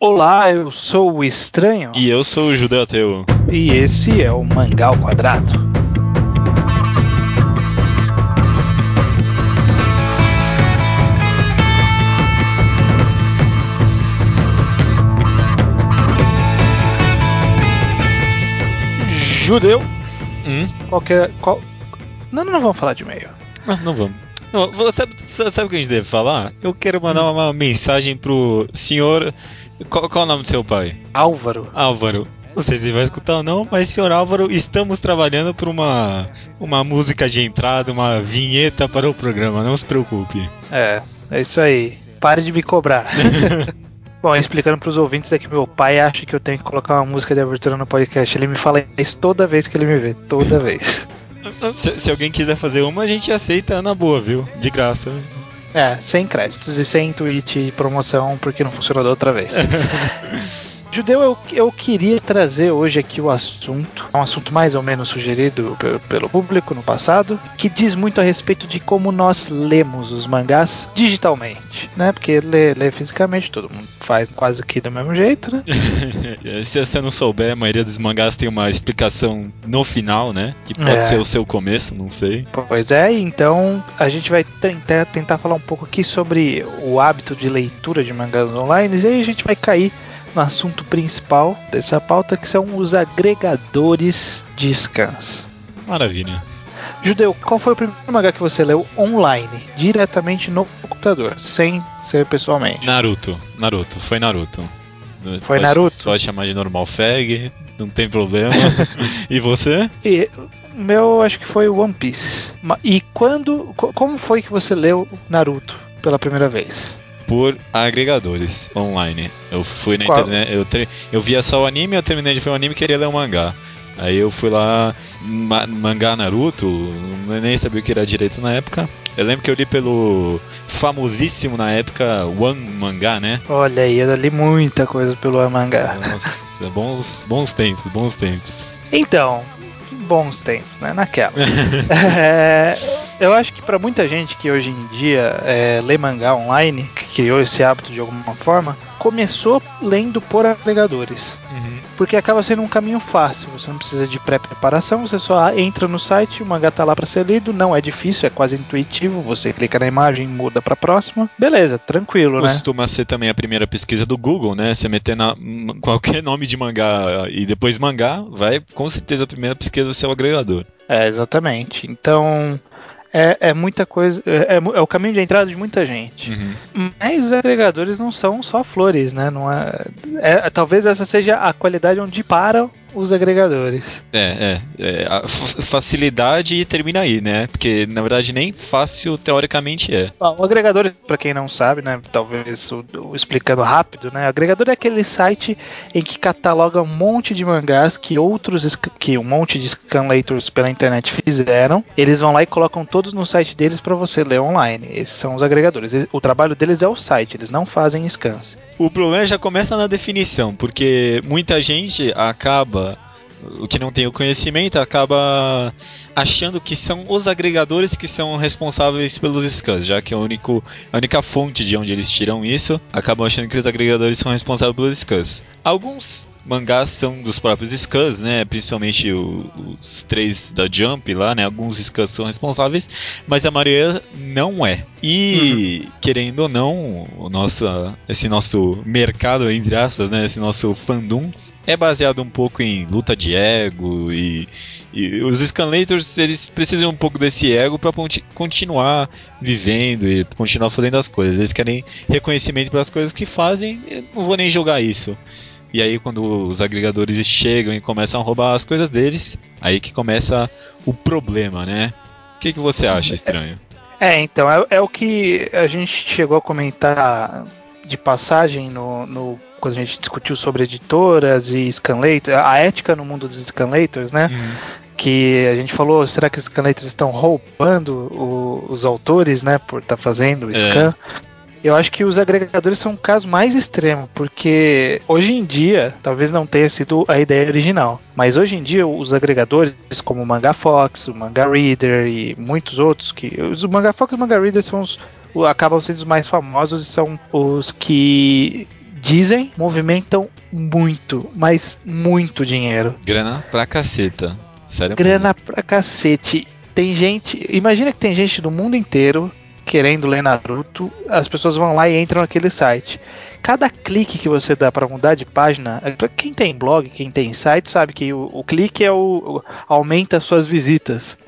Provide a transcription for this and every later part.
Olá, eu sou o Estranho. E eu sou o Judeu Ateu. E esse é o Mangá ao Quadrado. Judeu. Hum? Qualquer. Qual... Não, não vamos falar de e-mail. Não, não vamos. Não, sabe, sabe o que a gente deve falar? Eu quero mandar uma mensagem pro senhor. Qual, qual é o nome do seu pai? Álvaro. Álvaro. Não sei se ele vai escutar ou não, mas senhor Álvaro, estamos trabalhando por uma, uma música de entrada, uma vinheta para o programa, não se preocupe. É, é isso aí. Pare de me cobrar. Bom, explicando para os ouvintes é que meu pai acha que eu tenho que colocar uma música de abertura no podcast. Ele me fala isso toda vez que ele me vê, toda vez. Se, se alguém quiser fazer uma, a gente aceita na boa, viu? De graça. É, sem créditos e sem tweet e promoção, porque não funcionou da outra vez. Judeu, eu, eu queria trazer hoje aqui o assunto, um assunto mais ou menos sugerido pelo, pelo público no passado, que diz muito a respeito de como nós lemos os mangás digitalmente, né? Porque ler, ler fisicamente todo mundo faz quase que do mesmo jeito, né? Se você não souber, a maioria dos mangás tem uma explicação no final, né? Que pode É. ser o seu começo, não sei. Pois é, então a gente vai tentar, tentar falar um pouco aqui sobre o hábito de leitura de mangás online e aí a gente vai cair no assunto principal dessa pauta que são os agregadores de scans. Maravilha. Judeu, qual foi o primeiro mangá que você leu online, diretamente no computador, sem ser pessoalmente? Naruto. Naruto. Foi Naruto. Foi Pode- Naruto? Pode chamar de normal fag, não tem problema. e você? E o meu acho que foi One Piece. E quando, co- como foi que você leu Naruto pela primeira vez? Por agregadores online. Eu fui na Qual? internet, eu, tre- eu via só o anime, eu terminei de ver o anime e queria ler o mangá. Aí eu fui lá, ma- mangá Naruto, nem sabia o que era direito na época. Eu lembro que eu li pelo famosíssimo na época One Mangá, né? Olha aí, eu li muita coisa pelo mangá. Nossa, bons, bons tempos, bons tempos. Então, bons tempos, né? Naquela. É, eu acho que pra muita gente que hoje em dia é, lê mangá online, que criou esse hábito de alguma forma, começou lendo por agregadores. Porque acaba sendo um caminho fácil, você não precisa de pré-preparação, você só entra no site, o mangá tá lá pra ser lido, não é difícil, é quase intuitivo, você clica na imagem, muda pra próxima, beleza, tranquilo, né? Costuma ser também a primeira pesquisa do Google, né? Você meter na, qualquer nome de mangá e depois mangá, vai com certeza a primeira pesquisa do seu agregador. É, exatamente. Então, é, é muita coisa, é, é é o caminho de entrada de muita gente. Mas agregadores não são só flores, né? Não é, é- talvez essa seja a qualidade onde param os agregadores. É, é, é, a facilidade termina aí, né? Porque na verdade nem fácil teoricamente é. Bom, o agregador, para quem não sabe, né? Talvez o, o- explicando rápido, né? O agregador é aquele site em que cataloga um monte de mangás que outros que um monte de scanlators pela internet fizeram. Eles vão lá e colocam todos no site deles para você ler online. Esses são os agregadores. O trabalho deles é o site, eles não fazem scans. O problema já começa na definição, porque muita gente acaba, o que não tem o conhecimento, acaba achando que são os agregadores que são responsáveis pelos scans, já que é único, a única fonte de onde eles tiram isso, acabam achando que os agregadores são responsáveis pelos scans. Alguns mangás são dos próprios scans, né? Principalmente o- os três da Jump lá, né? Alguns scans são responsáveis, mas a maioria não é. E querendo ou não, o nosso, esse nosso mercado entre aspas, né? Esse nosso fandom é baseado um pouco em luta de ego e, e os scanlators eles precisam um pouco desse ego para continuar vivendo e continuar fazendo as coisas. Eles querem reconhecimento pelas coisas que fazem. Eu não vou nem julgar isso. E aí quando os agregadores chegam e começam a roubar as coisas deles, aí que começa o problema, né? O que, que você acha estranho? É, então, é, é o que a gente chegou a comentar de passagem no, no- quando a gente discutiu sobre editoras e scanlators, a ética no mundo dos scanlators, né? Que a gente falou, será que os scanlators estão roubando o- os autores, né, por estar fazendo o É. Eu acho que os agregadores são um caso mais extremo, porque hoje em dia, talvez não tenha sido a ideia original, mas hoje em dia os agregadores, como o Manga Fox, o Manga Reader e muitos outros, que os Manga Fox e o Manga Reader são os, acabam sendo os mais famosos e são os que dizem, movimentam muito, mas muito dinheiro. Grana pra caceta. Sério Grana mesmo. pra cacete. Tem gente. Imagina que tem gente do mundo inteiro querendo ler Naruto. As pessoas vão lá e entram naquele site. Cada clique que você dá para mudar de página, para quem tem blog, quem tem site, sabe que o, o clique é o, o, aumenta suas visitas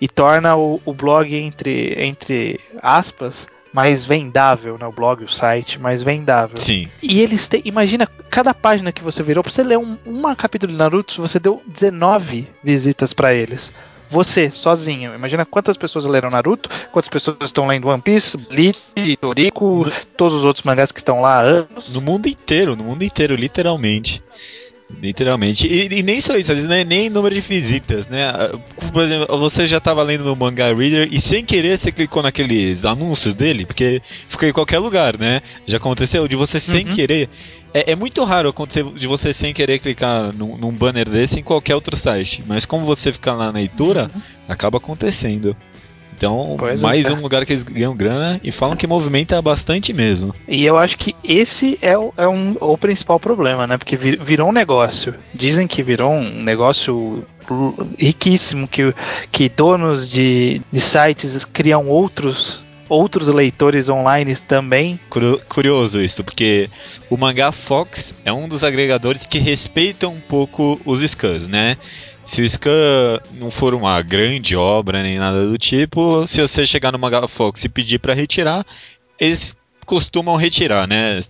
e torna o, o blog entre, entre aspas mais vendável, né? O blog, o site, mais vendável. Sim. E eles têm. Imagina, cada página que você virou, pra você ler um, uma capítulo de Naruto, você deu 19 visitas para eles. Você, sozinho. Imagina quantas pessoas leram Naruto, quantas pessoas estão lendo One Piece, Bleach, Toriko, todos os outros mangás que estão lá há anos. No mundo inteiro, no mundo inteiro, literalmente. Literalmente. E, e, nem só isso, às vezes não é nem número de visitas, né? Por exemplo, você já estava lendo no Manga Reader e sem querer você clicou naqueles anúncios dele, porque fica em qualquer lugar, né? Já aconteceu de você sem uhum. querer. É, é, muito raro acontecer de você sem querer clicar num, num, banner desse em qualquer outro site. Mas como você fica lá na leitura, uhum. acaba acontecendo. Então, pois é. mais é. um lugar que eles ganham grana e falam que movimenta bastante mesmo. E eu acho que esse é o, é um, o principal problema, né? Porque virou um negócio. Dizem que virou um negócio riquíssimo, que, que donos de, de sites criam outros outros leitores online também. Curioso isso, porque o Mangá Fox é um dos agregadores que respeitam um pouco os scans, né? Se o Scan não for uma grande obra nem nada do tipo, se você chegar no Fox e pedir para retirar, eles costumam retirar, né?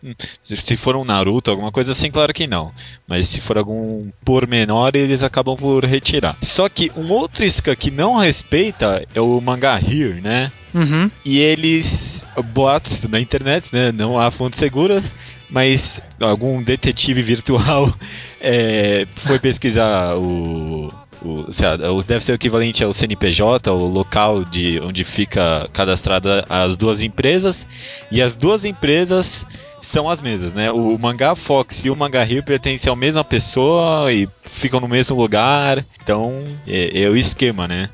Se for um Naruto, alguma coisa assim, claro que não. Mas se for algum pormenor, eles acabam por retirar. Só que um outro Scan que não respeita é o Manga Here, né? Uhum. E eles, boatos na internet, né? Não há fontes seguras, mas algum detetive virtual é, foi pesquisar o, o, lá, deve ser o equivalente ao CNPJ, o local de onde fica cadastrada as duas empresas, e as duas empresas são as mesmas, né? O Mangá Fox e o Mangá Rio pertencem à mesma pessoa e ficam no mesmo lugar, então é, é o esquema, né?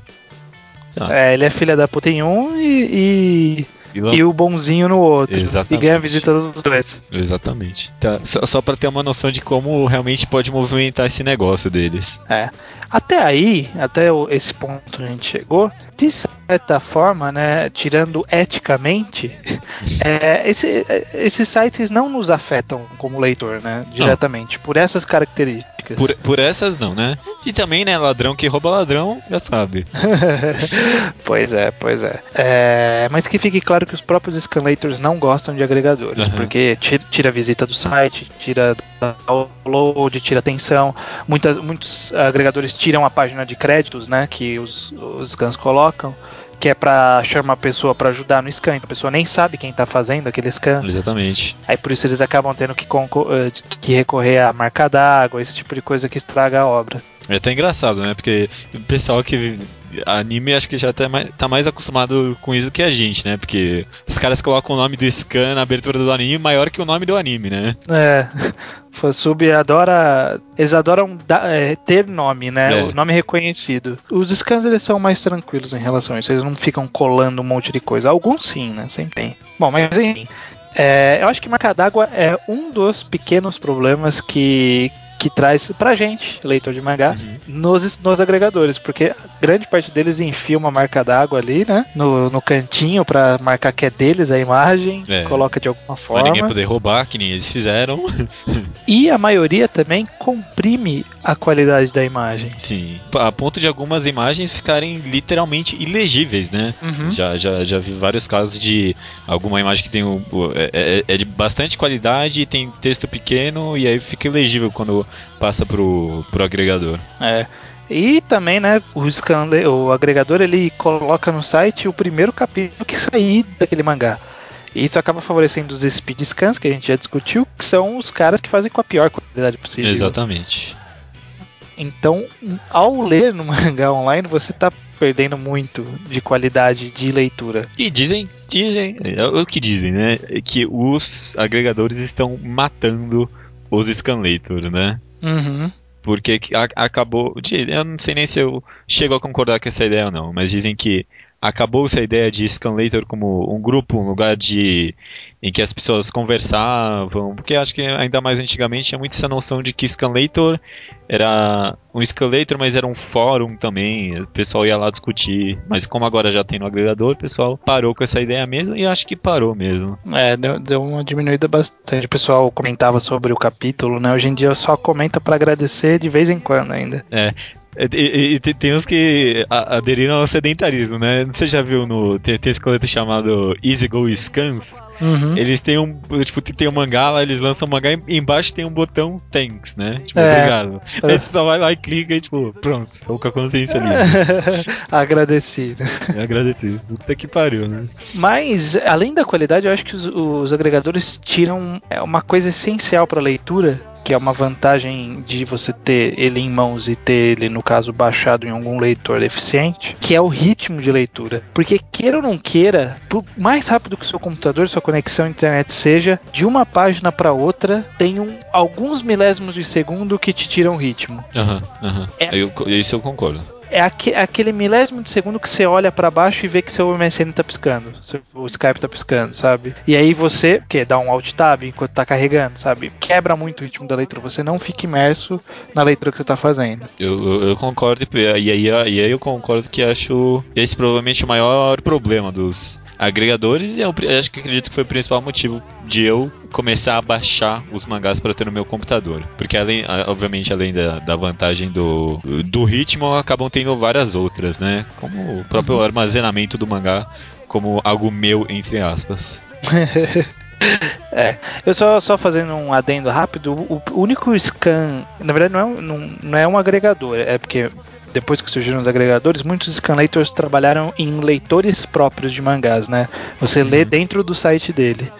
É, ele é filha da puta em um e, e e o bonzinho no outro. Exatamente. E ganha a visita dos dois. Exatamente. Tá, só, só para ter uma noção de como realmente pode movimentar esse negócio deles. É. Até aí, até esse ponto a gente chegou, de certa forma, né, tirando eticamente, é, esse, esses sites não nos afetam como leitor, né, diretamente, não. por essas características. Por, por essas não, né? E também, né, ladrão que rouba ladrão, já sabe. pois é, pois é. é. Mas que fique claro que os próprios scanlators não gostam de agregadores, uhum. porque tira, tira a visita do site, tira download, tira atenção. Muitas, muitos agregadores tiram a página de créditos, né, que os, os scans colocam que é para chamar a pessoa para ajudar no scan. A pessoa nem sabe quem tá fazendo aquele scan. Exatamente. Aí por isso eles acabam tendo que, eh, que recorrer à marca d'água, esse tipo de coisa que estraga a obra. É até engraçado, né? Porque o pessoal que anime acho que já tá mais, tá mais acostumado com isso que a gente, né? Porque os caras colocam o nome do scan na abertura do anime maior que o nome do anime, né? É. Fansub adora. Eles adoram é, ter nome, né? É. O nome reconhecido. Os scans eles são mais tranquilos em relação a isso. Eles não ficam colando um monte de coisa. Alguns sim, né? Sempre tem. Bom, mas enfim. É, eu acho que marca d'água é um dos pequenos problemas que, que traz pra gente, leitor de mangá, uhum. nos, nos agregadores, porque grande parte deles enfia uma marca d'água ali, né? No, no cantinho para marcar que é deles a imagem, é. coloca de alguma forma. Pra ninguém poder roubar, que nem eles fizeram. e a maioria também comprime a qualidade da imagem. Sim. A ponto de algumas imagens ficarem literalmente ilegíveis, né? Uhum. Já, já, já vi vários casos de alguma imagem que tem o, é, é, é de bastante qualidade e tem texto pequeno e aí fica ilegível quando passa pro, pro agregador. É. E também, né, o, scan, o agregador ele coloca no site o primeiro capítulo que sair daquele mangá. E isso acaba favorecendo os speed scans que a gente já discutiu, que são os caras que fazem com a pior qualidade possível. Exatamente. Então, ao ler no mangá online, você está perdendo muito de qualidade de leitura. E dizem, dizem, é o que dizem, né? Que os agregadores estão matando os scanlators, né? Uhum. Porque a, acabou. Eu não sei nem se eu chego a concordar com essa ideia ou não, mas dizem que acabou-se a ideia de Scanlator como um grupo, um lugar de em que as pessoas conversavam, porque acho que ainda mais antigamente tinha muito essa noção de que Scanlator era um Scanlator, mas era um fórum também, o pessoal ia lá discutir, mas como agora já tem no agregador, o pessoal parou com essa ideia mesmo e acho que parou mesmo. É, deu, deu uma diminuída bastante. O pessoal comentava sobre o capítulo, né? Hoje em dia só comenta para agradecer de vez em quando ainda. É, e, e, tem uns que aderiram ao sedentarismo, né? Você já viu no. Tem, tem esse colete chamado Easy Go Scans. Uhum. Eles têm um. Tipo, tem um mangá lá, eles lançam um mangá e embaixo tem um botão thanks, né? Tipo, é. obrigado. É. Aí você só vai lá e clica e, tipo, pronto, estou com a consciência livre. Agradecido. É agradecido. Puta que pariu, né? Mas, além da qualidade, eu acho que os, os agregadores tiram é, uma coisa essencial para leitura que é uma vantagem de você ter ele em mãos e ter ele, no caso, baixado em algum leitor eficiente, que é o ritmo de leitura. Porque queira ou não queira, por mais rápido que o seu computador, sua conexão à internet seja, de uma página para outra, tem um, alguns milésimos de segundo que te tiram o ritmo. Aham, uhum, aham. Uhum. É, eu, isso eu concordo é aqu aquele milésimo de segundo que você olha para baixo e vê que seu MSN tá piscando, o Skype tá piscando, sabe? E aí você, que dá um alt tab enquanto tá carregando, sabe? Quebra muito o ritmo da leitura, você não fica imerso na leitura que você tá fazendo. Eu, eu, eu concordo, e aí, e aí eu concordo que acho esse provavelmente o maior problema dos agregadores e eu acho que acredito que foi o principal motivo de eu começar a baixar os mangás para ter no meu computador. Porque além, obviamente, além da, da vantagem do, do ritmo, acabam tendo várias outras, né? Como o próprio uhum. armazenamento do mangá como algo meu, entre aspas. É, eu só, só fazendo um adendo rápido, o, o único scan, na verdade não é, não, não é um agregador, é porque depois que surgiram os agregadores, muitos scanlators trabalharam em leitores próprios de mangás, né? Você uhum. lê dentro do site dele.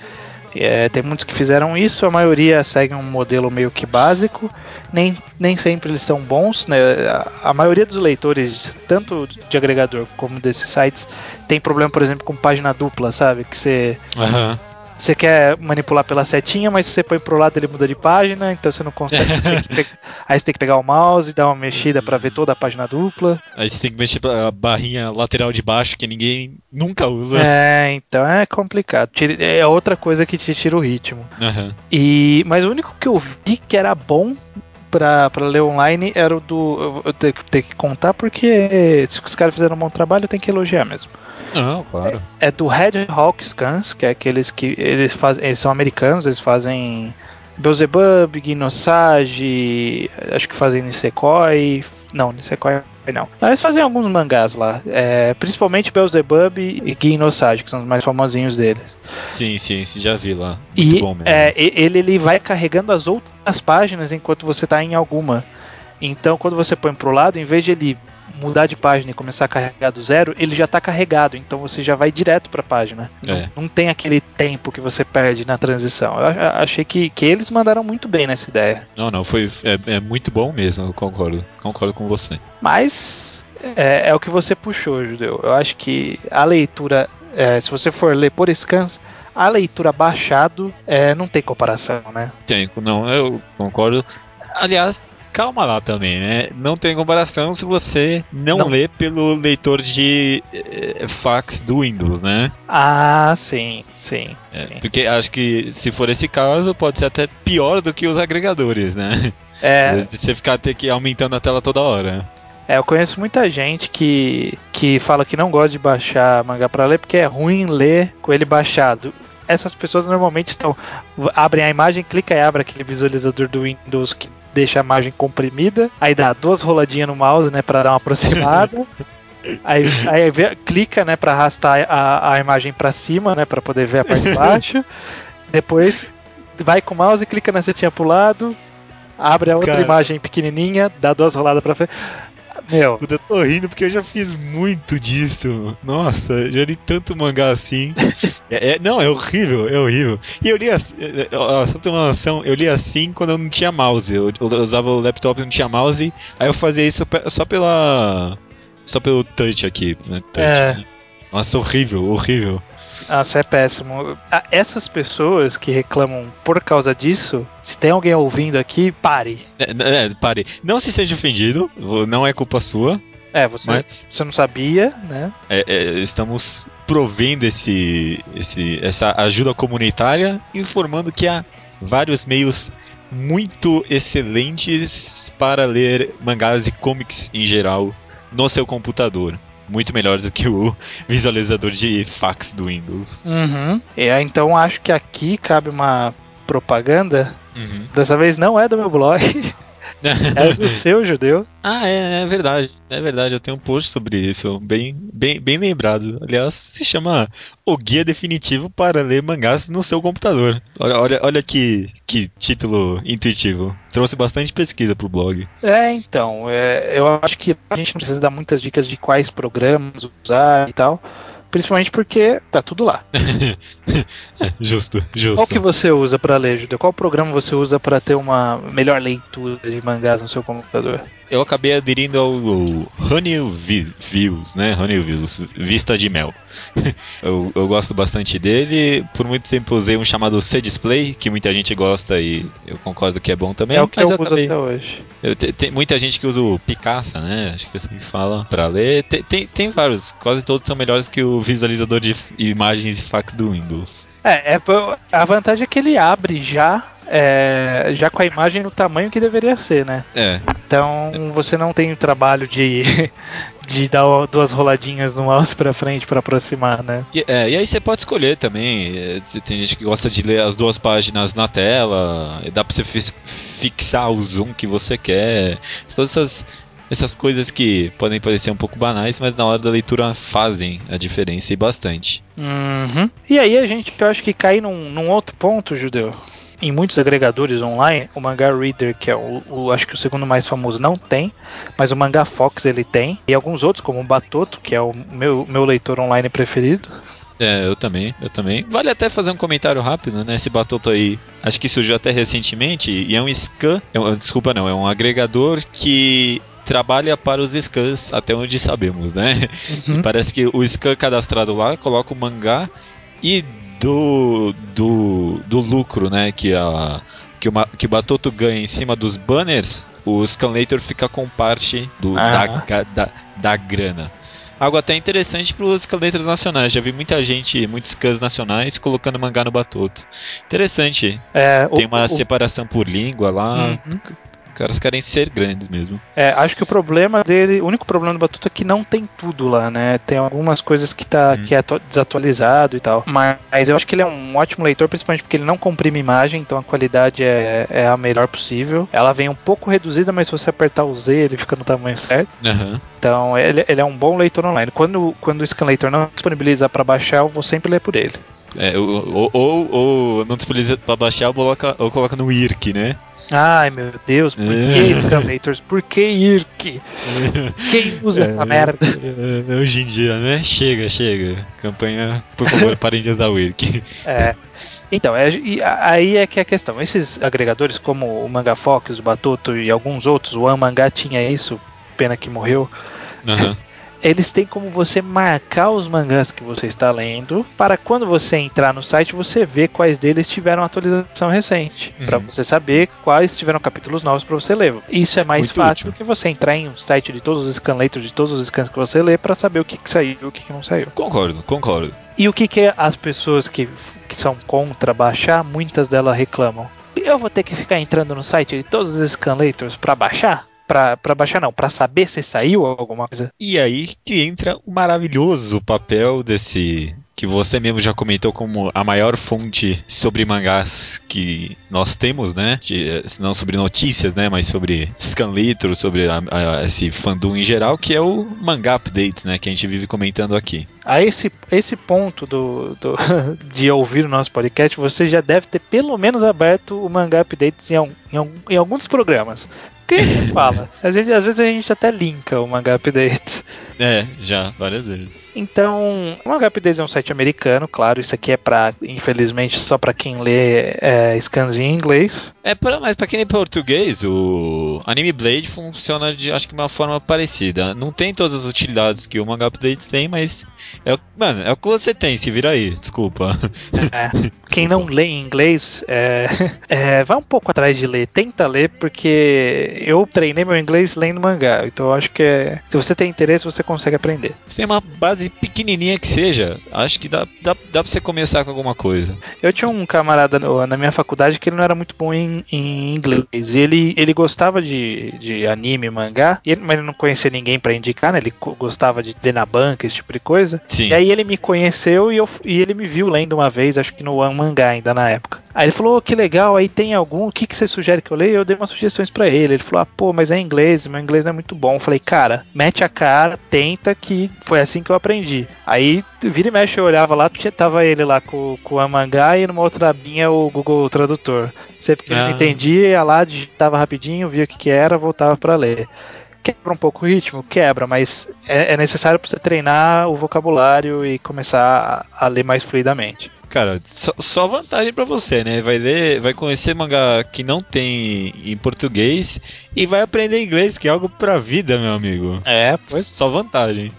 É, tem muitos que fizeram isso, a maioria segue um modelo meio que básico, nem, nem sempre eles são bons, né? A, a maioria dos leitores, tanto de agregador como desses sites, tem problema, por exemplo, com página dupla, sabe? Que você. Uhum você quer manipular pela setinha, mas se você põe pro lado ele muda de página, então você não consegue. Aí você tem que pegar o mouse e dar uma mexida para ver toda a página dupla. Aí você tem que mexer a barrinha lateral de baixo que ninguém nunca usa. É, então é complicado. É outra coisa que te tira o ritmo. Uhum. E, mas o único que eu vi que era bom pra, pra ler online era o do. Eu tenho que, tenho que contar porque se os caras fizeram um bom trabalho, eu tenho que elogiar mesmo. Não, claro. É, é do Red Hawk Scans, que é aqueles que eles fazem, eles são americanos, eles fazem Beelzebub, Gnosage, acho que fazem Nisekoi, não, Nisekoi não. Eles fazem alguns mangás lá, é, principalmente Beelzebub e Gnosage, que são os mais famosinhos deles. Sim, sim, já vi lá. Muito e bom mesmo. É, ele, ele vai carregando as outras páginas enquanto você está em alguma. Então, quando você põe pro lado, em vez de ele mudar de página e começar a carregar do zero, ele já está carregado, então você já vai direto para a página. É. Não, não, tem aquele tempo que você perde na transição. Eu achei que, que eles mandaram muito bem nessa ideia. Não, não, foi é, é muito bom mesmo, eu concordo. Concordo com você. Mas é, é o que você puxou, Judeu. Eu acho que a leitura, é, se você for ler por scans, a leitura baixado é, não tem comparação, né? Tem, não, eu concordo. Aliás, calma lá também, né? Não tem comparação se você não, não. lê pelo leitor de é, fax do Windows, né? Ah, sim, sim, é, sim. Porque acho que se for esse caso, pode ser até pior do que os agregadores, né? É. Você ficar ter que aumentando a tela toda hora. É, eu conheço muita gente que, que fala que não gosta de baixar mangá para ler porque é ruim ler com ele baixado essas pessoas normalmente estão abrem a imagem, clica e abre aquele visualizador do Windows que deixa a imagem comprimida, aí dá duas roladinhas no mouse, né, para dar uma aproximada. aí, aí vê, clica, né, para arrastar a, a imagem para cima, né, para poder ver a parte de baixo. Depois vai com o mouse, clica na setinha pro lado, abre a outra Cara. imagem pequenininha, dá duas roladas para frente. Meu. Eu tô rindo porque eu já fiz muito disso. Nossa, já li tanto mangá assim. é, é, não, é horrível, é horrível. E eu li assim, só pra ter uma noção, eu li assim quando eu não tinha mouse. Eu, eu usava o laptop e não tinha mouse. Aí eu fazia isso só pela. Só pelo touch aqui, né? Touch, é. né? Nossa, horrível, horrível. Nossa, é péssimo. Essas pessoas que reclamam por causa disso, se tem alguém ouvindo aqui, pare. É, é, pare. Não se seja ofendido, não é culpa sua. É, você, Mas- você não sabia, né? É, é, estamos provendo esse, esse, essa ajuda comunitária, informando que há vários meios muito excelentes para ler mangás e comics em geral no seu computador. Muito melhores do que o visualizador de fax do Windows. Uhum. Aí, então acho que aqui cabe uma propaganda. Uhum. Dessa vez não é do meu blog, é do seu judeu. ah, é, é verdade. É verdade, eu tenho um post sobre isso, bem, bem, bem lembrado. Aliás, se chama O Guia Definitivo para Ler Mangás no seu computador. Olha, olha, olha que, que título intuitivo. Trouxe bastante pesquisa pro blog. É, então, é, eu acho que a gente não precisa dar muitas dicas de quais programas usar e tal. Principalmente porque tá tudo lá. justo, justo. Qual que você usa pra ler, Judeu? Qual programa você usa pra ter uma melhor leitura de mangás no seu computador? Eu acabei aderindo ao, ao Honey Vi- Views, né? Honey Views, Vista de Mel. eu, eu gosto bastante dele. Por muito tempo usei um chamado C-Display, que muita gente gosta e eu concordo que é bom também. é o que mas eu, eu uso acabei... até hoje. Eu te- tem muita gente que usa o Picasa, né? Acho que é assim que fala pra ler. Tem, tem, tem vários, quase todos são melhores que o visualizador de imagens e fax do Windows. É, é, a vantagem é que ele abre já, é, já com a imagem no tamanho que deveria ser, né? É, Então você não tem o trabalho de, de dar duas roladinhas no mouse pra frente pra aproximar, né? e, é, e aí você pode escolher também. é, tem gente que gosta de ler as duas páginas na tela, e dá pra você fixar o zoom que você quer. Todas essas, essas coisas que podem parecer um pouco banais, mas na hora da leitura fazem a diferença e bastante. Uhum. E aí a gente, eu acho que cai num, num outro ponto, Judeu. Em muitos agregadores online, o Manga Reader, que é o, o- acho que o segundo mais famoso, não tem, mas o Manga Fox ele tem, e alguns outros, como o Batoto, que é o meu, meu leitor online preferido. É, eu também, eu também. Vale até fazer um comentário rápido, né? Esse Batoto aí, acho que surgiu até recentemente, e é um scan, é um- desculpa não, é um agregador que trabalha para os scans, até onde sabemos, né? Uhum. Parece que o scan cadastrado lá coloca o mangá e do, do, do lucro, né? Que, a, que, o, ma- que o Batoto ganha em cima dos banners, o Scanlator fica com parte do, da, Ah. ga- da, da grana. Algo até interessante para os Scanlators nacionais. Já vi muita gente, muitos scans nacionais colocando mangá no Batoto. Interessante. É, o- Tem uma o- separação por língua lá. Uhum. Os caras querem ser grandes mesmo. É, acho que o problema dele, o único problema do Batuta é que não tem tudo lá, né? Tem algumas coisas que tá Hum. que é atu- desatualizado e tal. Mas eu acho que ele é um ótimo leitor, principalmente porque ele não comprime imagem, então a qualidade é, é a melhor possível. Ela vem um pouco reduzida, mas se você apertar o Z, ele fica no tamanho certo. Aham. Então ele, ele é um bom leitor online. Quando, quando o Scanlator não disponibiliza para baixar, eu vou sempre ler por ele. É, ou, ou, ou, não disponibiliza pra baixar ou coloca, ou coloca no IRC, né? Ai meu Deus, por que Scanlators? Por que IRC? Quem usa essa É, merda? é, Hoje em dia, né? Chega, chega. Campanha, por favor, parem de usar o IRC. É. Então, é, aí é que é a questão. Esses agregadores, como o Manga Fox, o Batoto e alguns outros, o Amangá tinha isso, pena que morreu. Aham. Eles têm como você marcar os mangás que você está lendo, para quando você entrar no site você ver quais deles tiveram atualização recente, Uhum. para você saber quais tiveram capítulos novos para você ler. Isso é mais Muito fácil útil. do que você entrar em um site de todos os scanlators de todos os scans que você lê para saber o que, que saiu e o que, que não saiu. Concordo, concordo. E o que, que as pessoas que, que são contra baixar, muitas delas reclamam? Eu vou ter que ficar entrando no site de todos os scanlators para baixar? Pra baixar não, pra saber se saiu alguma coisa. E aí que entra o maravilhoso papel desse que você mesmo já comentou como a maior fonte sobre mangás que nós temos, né? De, não sobre notícias, né? Mas sobre Scanlitro, sobre a- a- esse fandom em geral, que é o Mangá Updates, né? Que a gente vive comentando aqui. A esse, esse ponto do, do- de ouvir o nosso podcast, você já deve ter pelo menos aberto o Mangá Updates em, em, em alguns programas. Porque a gente fala, às vezes a gente até linka o Mangá Updates. É, já, várias vezes. Então, o Updates é um site americano, claro, isso aqui é para, infelizmente, só para quem lê é, scans em inglês. É, pra, mas pra quem lê português, o Anime Blade funciona de, acho que, uma forma parecida. Não tem todas as utilidades que o Manga Updates tem, mas, é, mano, é o que você tem, se vira aí, desculpa. É, quem não lê em inglês, é, é, vai um pouco atrás de ler, tenta ler, porque eu treinei meu inglês lendo mangá, então eu acho que é, se você tem interesse, você consegue aprender. Você tem uma base pequenininha que seja, acho que dá, dá, dá pra você começar com alguma coisa. Eu tinha um camarada no, na minha faculdade que ele não era muito bom em, em inglês, e ele, ele gostava de, de anime, mangá, ele, mas ele não conhecia ninguém para indicar, né? Ele gostava de ler na banca, esse tipo de coisa. Sim. E aí ele me conheceu e, eu, e ele me viu lendo uma vez, acho que no One Mangá ainda na época. Aí ele falou, oh, que legal, aí tem algum, o que, que você sugere que eu leia? Eu dei umas sugestões para ele. Ele falou, ah, pô, mas é inglês, meu inglês não é muito bom. Eu falei, cara, mete a cara, tenta, que foi assim que eu aprendi. Aí, vira e mexe, eu olhava lá, tava ele lá com, com o mangá e numa outra abinha o Google Tradutor. Sempre que ah. não entendia, ia lá, digitava rapidinho, via o que, que era, voltava para ler quebra um pouco o ritmo? Quebra, mas é, é necessário para você treinar o vocabulário e começar a, a ler mais fluidamente. Cara, só, só vantagem para você, né? Vai ler, vai conhecer mangá que não tem em português e vai aprender inglês, que é algo pra vida, meu amigo. É, pois. Só vantagem.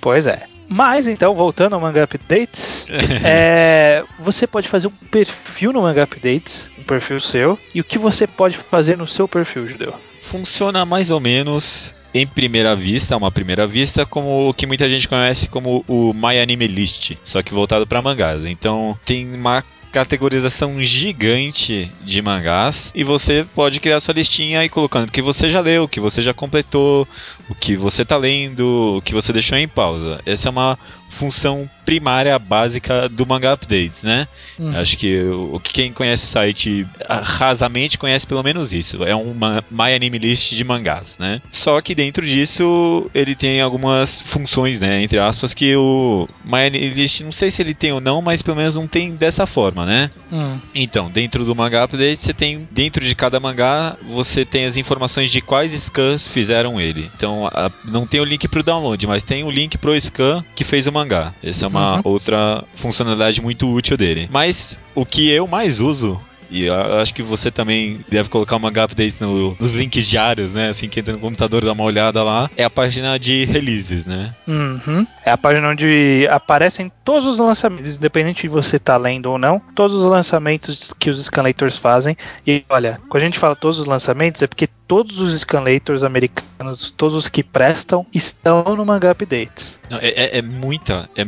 Pois é. Mas então, voltando ao Manga Updates, é, você pode fazer um perfil no Manga Updates, um perfil seu, e o que você pode fazer no seu perfil, Judeu? Funciona mais ou menos em primeira vista, uma primeira vista, como o que muita gente conhece como o My Anime List, só que voltado para mangás. Então tem uma categorização gigante de mangás e você pode criar sua listinha e colocando o que você já leu, o que você já completou, o que você está lendo, o que você deixou em pausa. Essa é uma função primária básica do Manga Updates, né? Hum. Acho que o, quem conhece o site rasamente conhece pelo menos isso. É uma My Anime List de mangás, né? Só que dentro disso ele tem algumas funções, né? Entre aspas, que o My Anime List, não sei se ele tem ou não, mas pelo menos não tem dessa forma, né? Hum. Então, dentro do Manga Update, você tem, dentro de cada mangá, você tem as informações de quais scans fizeram ele. Então, a, não tem o link para o download, mas tem o link para o scan que fez o mangá. Essa é uma uhum. outra funcionalidade muito útil dele. Mas o que eu mais uso e eu acho que você também deve colocar uma update no, nos links diários, né? Assim que entra no computador, dá uma olhada lá. É a página de releases, né? Uhum. É a página onde aparecem todos os lançamentos, independente de você estar tá lendo ou não, todos os lançamentos que os scanlators fazem. E olha, quando a gente fala todos os lançamentos, é porque todos os scanlators americanos, todos os que prestam, estão no Manga Updates. Não, é, é, é, muita, é,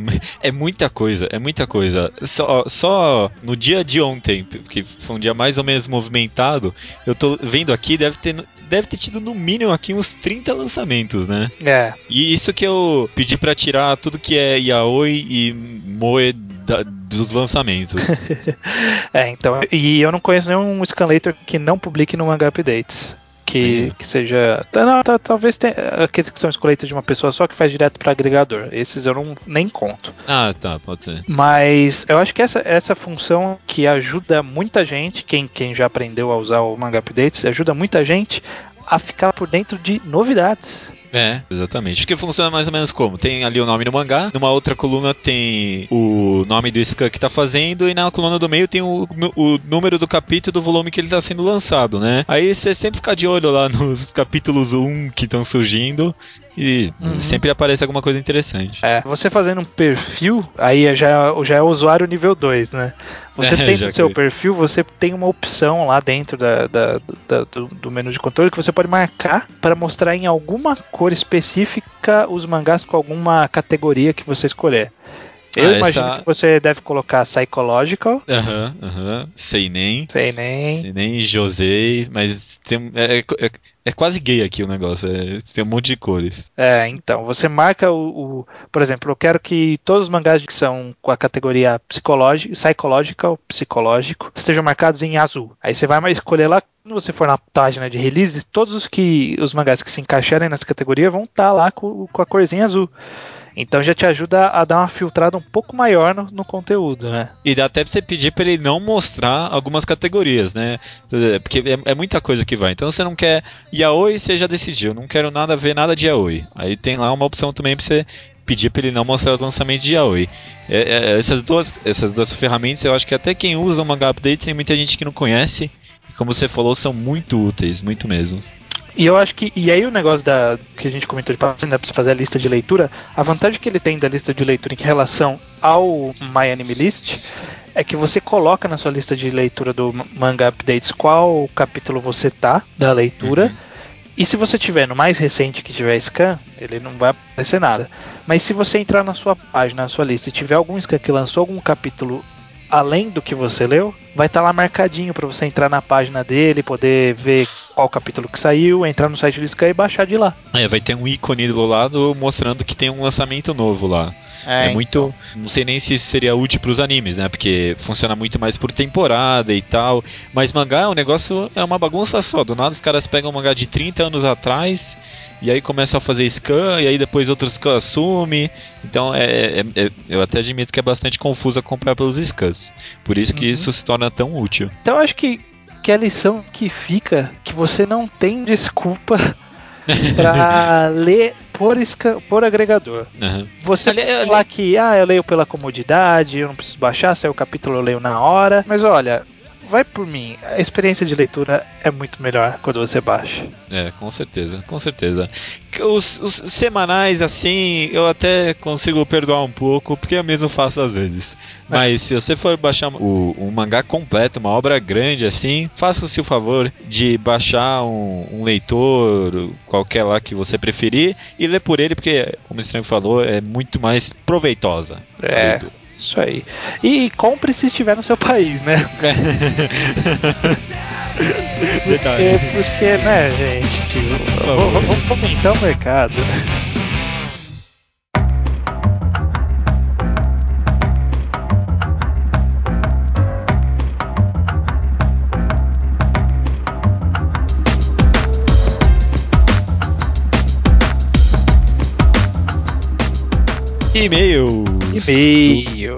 é muita coisa, é muita coisa. Só, só no dia de ontem, que foi um dia mais ou menos movimentado, eu tô vendo aqui, deve ter, deve ter tido no mínimo aqui uns 30 lançamentos, né? É. E isso que eu pedi para tirar tudo que é yaoi e moe da, dos lançamentos. é, então, e eu não conheço nenhum scanlator que não publique no Manga Updates que, que seja. Não, tá, talvez tenha aqueles que são escolhidos de uma pessoa só que faz direto para agregador. Esses eu não nem conto. Ah, tá, pode ser. Mas eu acho que essa, essa função que ajuda muita gente, quem, quem já aprendeu a usar o Manga Updates, ajuda muita gente a ficar por dentro de novidades. É, exatamente. Que funciona mais ou menos como? Tem ali o nome do mangá, numa outra coluna tem o nome do scan que tá fazendo, e na coluna do meio tem o, o número do capítulo do volume que ele tá sendo lançado, né? Aí você sempre fica de olho lá nos capítulos 1 que estão surgindo e uhum. sempre aparece alguma coisa interessante. É, você fazendo um perfil, aí já, já é usuário nível 2, né? Você é, tem no seu perfil, você tem uma opção lá dentro da, da, da do, do, menu de controle que você pode marcar para mostrar em alguma cor específica os mangás com alguma categoria que você escolher. Eu ah, imagino essa... que você deve colocar Psychological. Aham, uhum, aham. Uhum. Seinen. Seinen. Seinen, Josei, mas tem, é, é, é, quase gay aqui o negócio, é, tem um monte de cores. É, então, você marca o, o, Por exemplo, eu quero que todos os mangás que são com a categoria psicológico, psychological, psicológico, estejam marcados em azul. Aí você vai escolher lá quando você for na página de releases, todos os que os mangás que se encaixarem nessa categoria vão estar tá lá com, com a corzinha azul. Então já te ajuda a dar uma filtrada um pouco maior no, no conteúdo, né? E dá até pra você pedir pra ele não mostrar algumas categorias, né? Porque é, é muita coisa que vai. Então você não quer yaoi, você já decidiu. Não quero nada ver nada de yaoi. Aí tem lá uma opção também pra você pedir para ele não mostrar o lançamento de yaoi. É, é, essas, duas, essas duas ferramentas, eu acho que até quem usa o Manga Update tem muita gente que não conhece. E como você falou, são muito úteis, muito mesmo. E eu acho que. E aí o negócio da que a gente comentou de página pra você fazer a lista de leitura, a vantagem que ele tem da lista de leitura em relação ao My Anime List é que você coloca na sua lista de leitura do Manga Updates qual capítulo você tá da leitura. Uhum e se você tiver no mais recente que tiver scan, ele não vai aparecer nada. Mas se você entrar na sua página, na sua lista e tiver algum scan que lançou algum capítulo além do que você leu, vai estar tá lá marcadinho para você entrar na página dele, poder ver qual capítulo que saiu, entrar no site do Scan e baixar de lá. É, vai ter um ícone do lado mostrando que tem um lançamento novo lá. É, é muito. Então. Não sei nem se isso seria útil para os animes, né? Porque funciona muito mais por temporada e tal. Mas mangá é um negócio, é uma bagunça só. Do nada os caras pegam um mangá de 30 anos atrás e aí começam a fazer scan, e aí depois outros scan assumem. Então é, é, é, eu até admito que é bastante confuso acompanhar pelos scans. Por isso que uhum. isso se torna tão útil. Então eu acho que, que a lição que fica que você não tem desculpa para ler por, por agregador. Uhum. Você ali, falar ali... que, ah, eu leio pela comodidade, eu não preciso baixar, se é o capítulo eu leio na hora. Mas olha, vai por mim, a experiência de leitura é muito melhor quando você baixa. É, com certeza, com certeza. Os, os, semanais, assim, eu até consigo perdoar um pouco, porque eu mesmo faço às vezes. É. Mas se você for baixar o, um mangá completo, uma obra grande assim, faça-se o favor de baixar um, um, leitor, qualquer lá que você preferir, e ler por ele, porque, como o Estranho falou, é muito mais proveitosa. É. Isso aí. E compre se estiver no seu país, né? Verdade. Porque, porque né, gente? Vamos fomentar o mercado. E-mail. E-mail.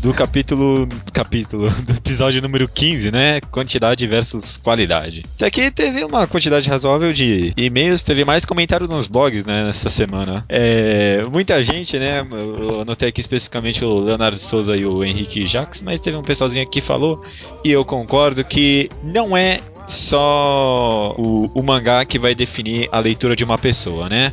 Do, capítulo. Capítulo. Do episódio número 15, né? Quantidade versus qualidade. Até aqui teve uma quantidade razoável de e-mails, teve mais comentário nos blogs, né? Nessa semana. É, muita gente, né? Eu anotei aqui especificamente o Leonardo Souza e o Henrique Jacques, mas teve um pessoalzinho aqui que falou, e eu concordo que não é só o, o, mangá que vai definir a leitura de uma pessoa, né?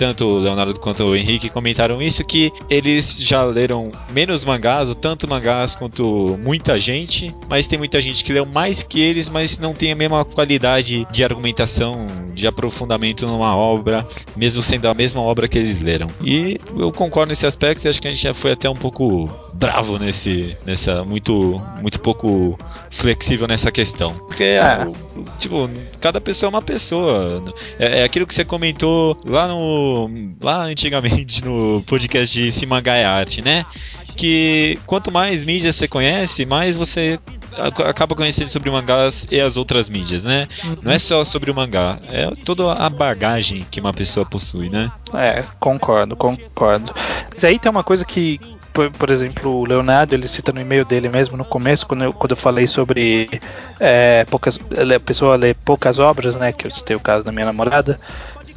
Tanto o Leonardo quanto o Henrique comentaram isso, que eles já leram menos mangás, ou tanto mangás quanto muita gente, mas tem muita gente que leu mais que eles, mas não tem a mesma qualidade de argumentação, de aprofundamento numa obra, mesmo sendo a mesma obra que eles leram. E eu concordo nesse aspecto, acho que a gente já foi até um pouco bravo nesse, nessa, muito, muito pouco flexível nessa questão. Porque, é. tipo, cada pessoa é uma pessoa. É, é aquilo que você comentou lá no lá antigamente no podcast de Se Mangá é Arte, né? Que quanto mais mídias você conhece, mais você acaba conhecendo sobre mangás e as outras mídias, né? Não é só sobre o mangá, é toda a bagagem que uma pessoa possui, né? É, concordo, concordo. Mas aí tem uma coisa que, por, por, exemplo, o Leonardo, ele cita no e-mail dele mesmo no começo, quando eu, quando eu falei sobre é, poucas, a pessoa lê poucas obras, né? Que eu citei o caso da minha namorada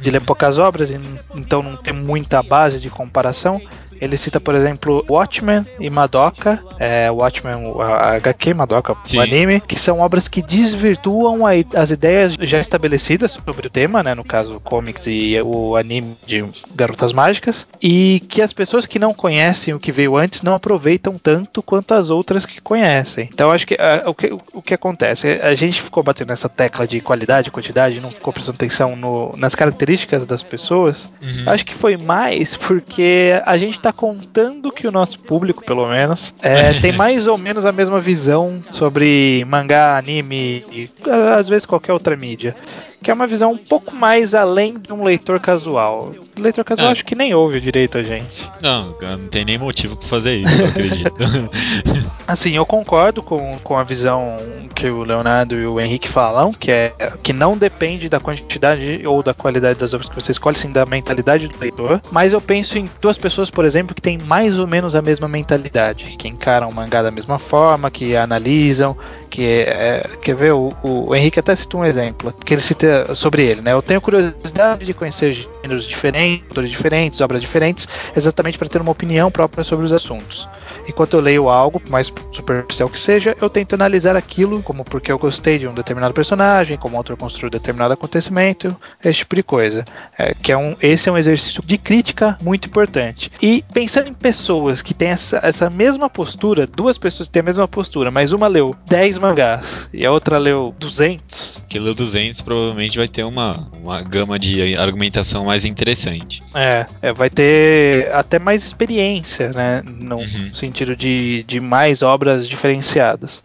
de ler poucas obras, então não tem muita base de comparação. Ele cita, por exemplo, Watchmen e Madoka, é, Watchmen, a HQ Madoka, Sim. o anime, que são obras que desvirtuam a, as ideias já estabelecidas sobre o tema, né, no caso, comics e o anime de Garotas Mágicas, e que as pessoas que não conhecem o que veio antes não aproveitam tanto quanto as outras que conhecem. Então, acho que, a, o, que o que acontece? A gente ficou batendo nessa tecla de qualidade, quantidade, não ficou prestando atenção no, nas características das pessoas. Uhum. Acho que foi mais porque a gente está contando que o nosso público, pelo menos, é, tem mais ou menos a mesma visão sobre mangá, anime e às vezes qualquer outra mídia. Que é uma visão um pouco mais além de um leitor casual. Leitor casual É. acho que nem ouve direito a gente. Não, não tem nem motivo pra fazer isso, eu acredito. Assim, eu concordo com, com a visão que o Leonardo e o Henrique falam, que é que não depende da quantidade ou da qualidade das obras que você escolhe, sim da mentalidade do leitor. Mas eu penso em duas pessoas, por exemplo, que têm mais ou menos a mesma mentalidade, que encaram o mangá da mesma forma, que analisam, que é, quer ver o, o Henrique até citou um exemplo que ele cita sobre ele, né? Eu tenho curiosidade de conhecer gêneros diferentes, autores diferentes, obras diferentes, exatamente para ter uma opinião própria sobre os assuntos. Enquanto eu leio algo, por mais superficial que seja, eu tento analisar aquilo como porque eu gostei de um determinado personagem, como o autor construiu determinado acontecimento, esse tipo de coisa. É, que é um, esse é um exercício de crítica muito importante. E pensando em pessoas que têm essa, essa mesma postura, duas pessoas que têm a mesma postura, mas uma leu 10 mangás e a outra leu 200, Que leu 200 provavelmente vai ter uma, uma gama de argumentação mais interessante. É, é, vai ter até mais experiência, né? No Uhum. sentido de, de mais obras diferenciadas.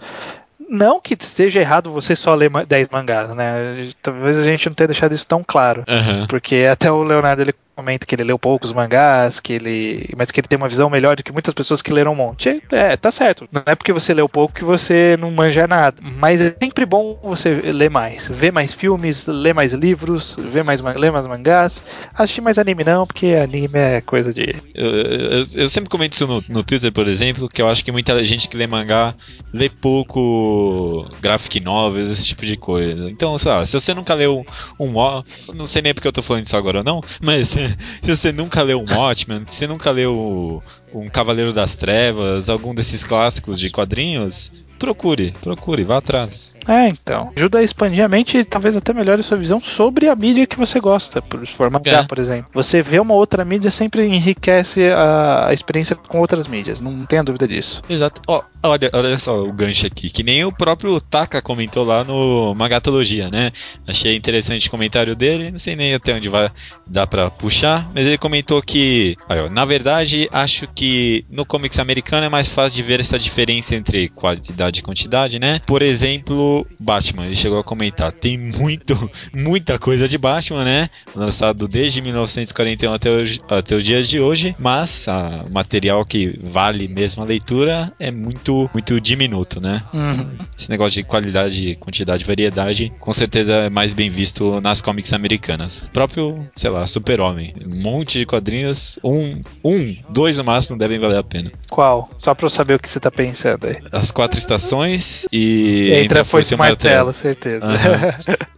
Não que seja errado você só ler ma- 10 mangás, né? Talvez a gente não tenha deixado isso tão claro. Aham. Porque até o Leonardo ele comenta que ele leu poucos mangás, que ele. Mas que ele tem uma visão melhor do que muitas pessoas que leram um monte. É, tá certo. Não é porque você leu pouco que você não manja nada. Mas é sempre bom você ler mais. Ver mais filmes, ler mais livros, ver mais, ma- ler mais mangás. Assistir mais anime não, porque anime é coisa de. Eu, eu- eu sempre comento isso no, no Twitter, por exemplo, que eu acho que muita gente que lê mangá lê pouco graphic novels, esse tipo de coisa. Então, sei lá, se você nunca leu um. Não sei nem porque eu tô falando isso agora não, mas se você nunca leu um Watchmen, se você nunca leu um Cavaleiro das Trevas, algum desses clássicos de quadrinhos, procure, procure, vá atrás. É, então. Ajuda a expandir a mente e talvez até melhore a sua visão sobre a mídia que você gosta. Por se for mangá, É. por exemplo. Você vê uma outra mídia sempre enriquece a, a experiência com outras mídias. Não tenha dúvida disso. Exato. Ó, olha, olha só o gancho aqui, que nem o próprio Taka comentou lá no Magatologia, né? Achei interessante o comentário dele, não sei nem até onde vai dar pra puxar, mas ele comentou que, ó, na verdade, acho que no comics americano é mais fácil de ver essa diferença entre qualidade e quantidade, né? Por exemplo, Batman, ele chegou a comentar, tem muito, muita coisa de Batman, né? Lançado desde 1941 até, hoje, até os dias de hoje, mas o material que vale mesmo a leitura é muito, muito diminuto, né? Uhum. Esse negócio de qualidade, quantidade, variedade, com certeza é mais bem visto nas comics americanas. O próprio, sei lá, Super-Homem. Um monte de quadrinhos, um, um, dois no máximo devem valer a pena. Qual? Só pra eu saber o que você tá pensando aí. As quatro estações e. Entra a foice e o o martelo, certeza. Aham.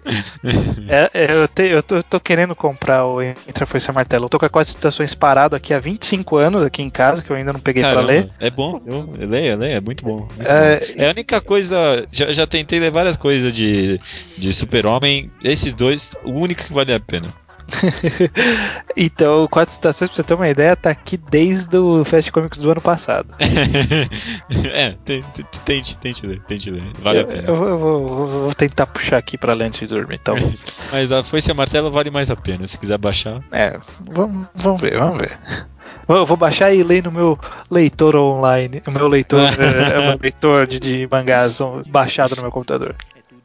É, é, eu, te- eu tô, eu tô querendo comprar o Entra e o Martelo. Eu tô com as quatro estações parado aqui há 25 anos, aqui em casa, que eu ainda não peguei pra Caramba, ler. É bom, eu, eu leio, eu leio, é muito bom. muito É, bom. É a única coisa. Já, já tentei ler várias coisas de, de Super-Homem. Esses dois, o único que vale a pena. então, Quatro Estações, pra você ter uma ideia, tá aqui desde o Fast Comics do ano passado. é, te- te- tente, tente ler, tente ler. Vale eu, a pena. eu vou, vou- vou tentar puxar aqui pra ler antes de dormir, talvez. Mas a foice e a martelo vale mais a pena. Se quiser baixar. é, vamos, vamos ver, vamos ver. Vou- Eu vou baixar e ler no meu leitor online. O meu leitor é, é meu leitor de, de mangás baixado no meu computador.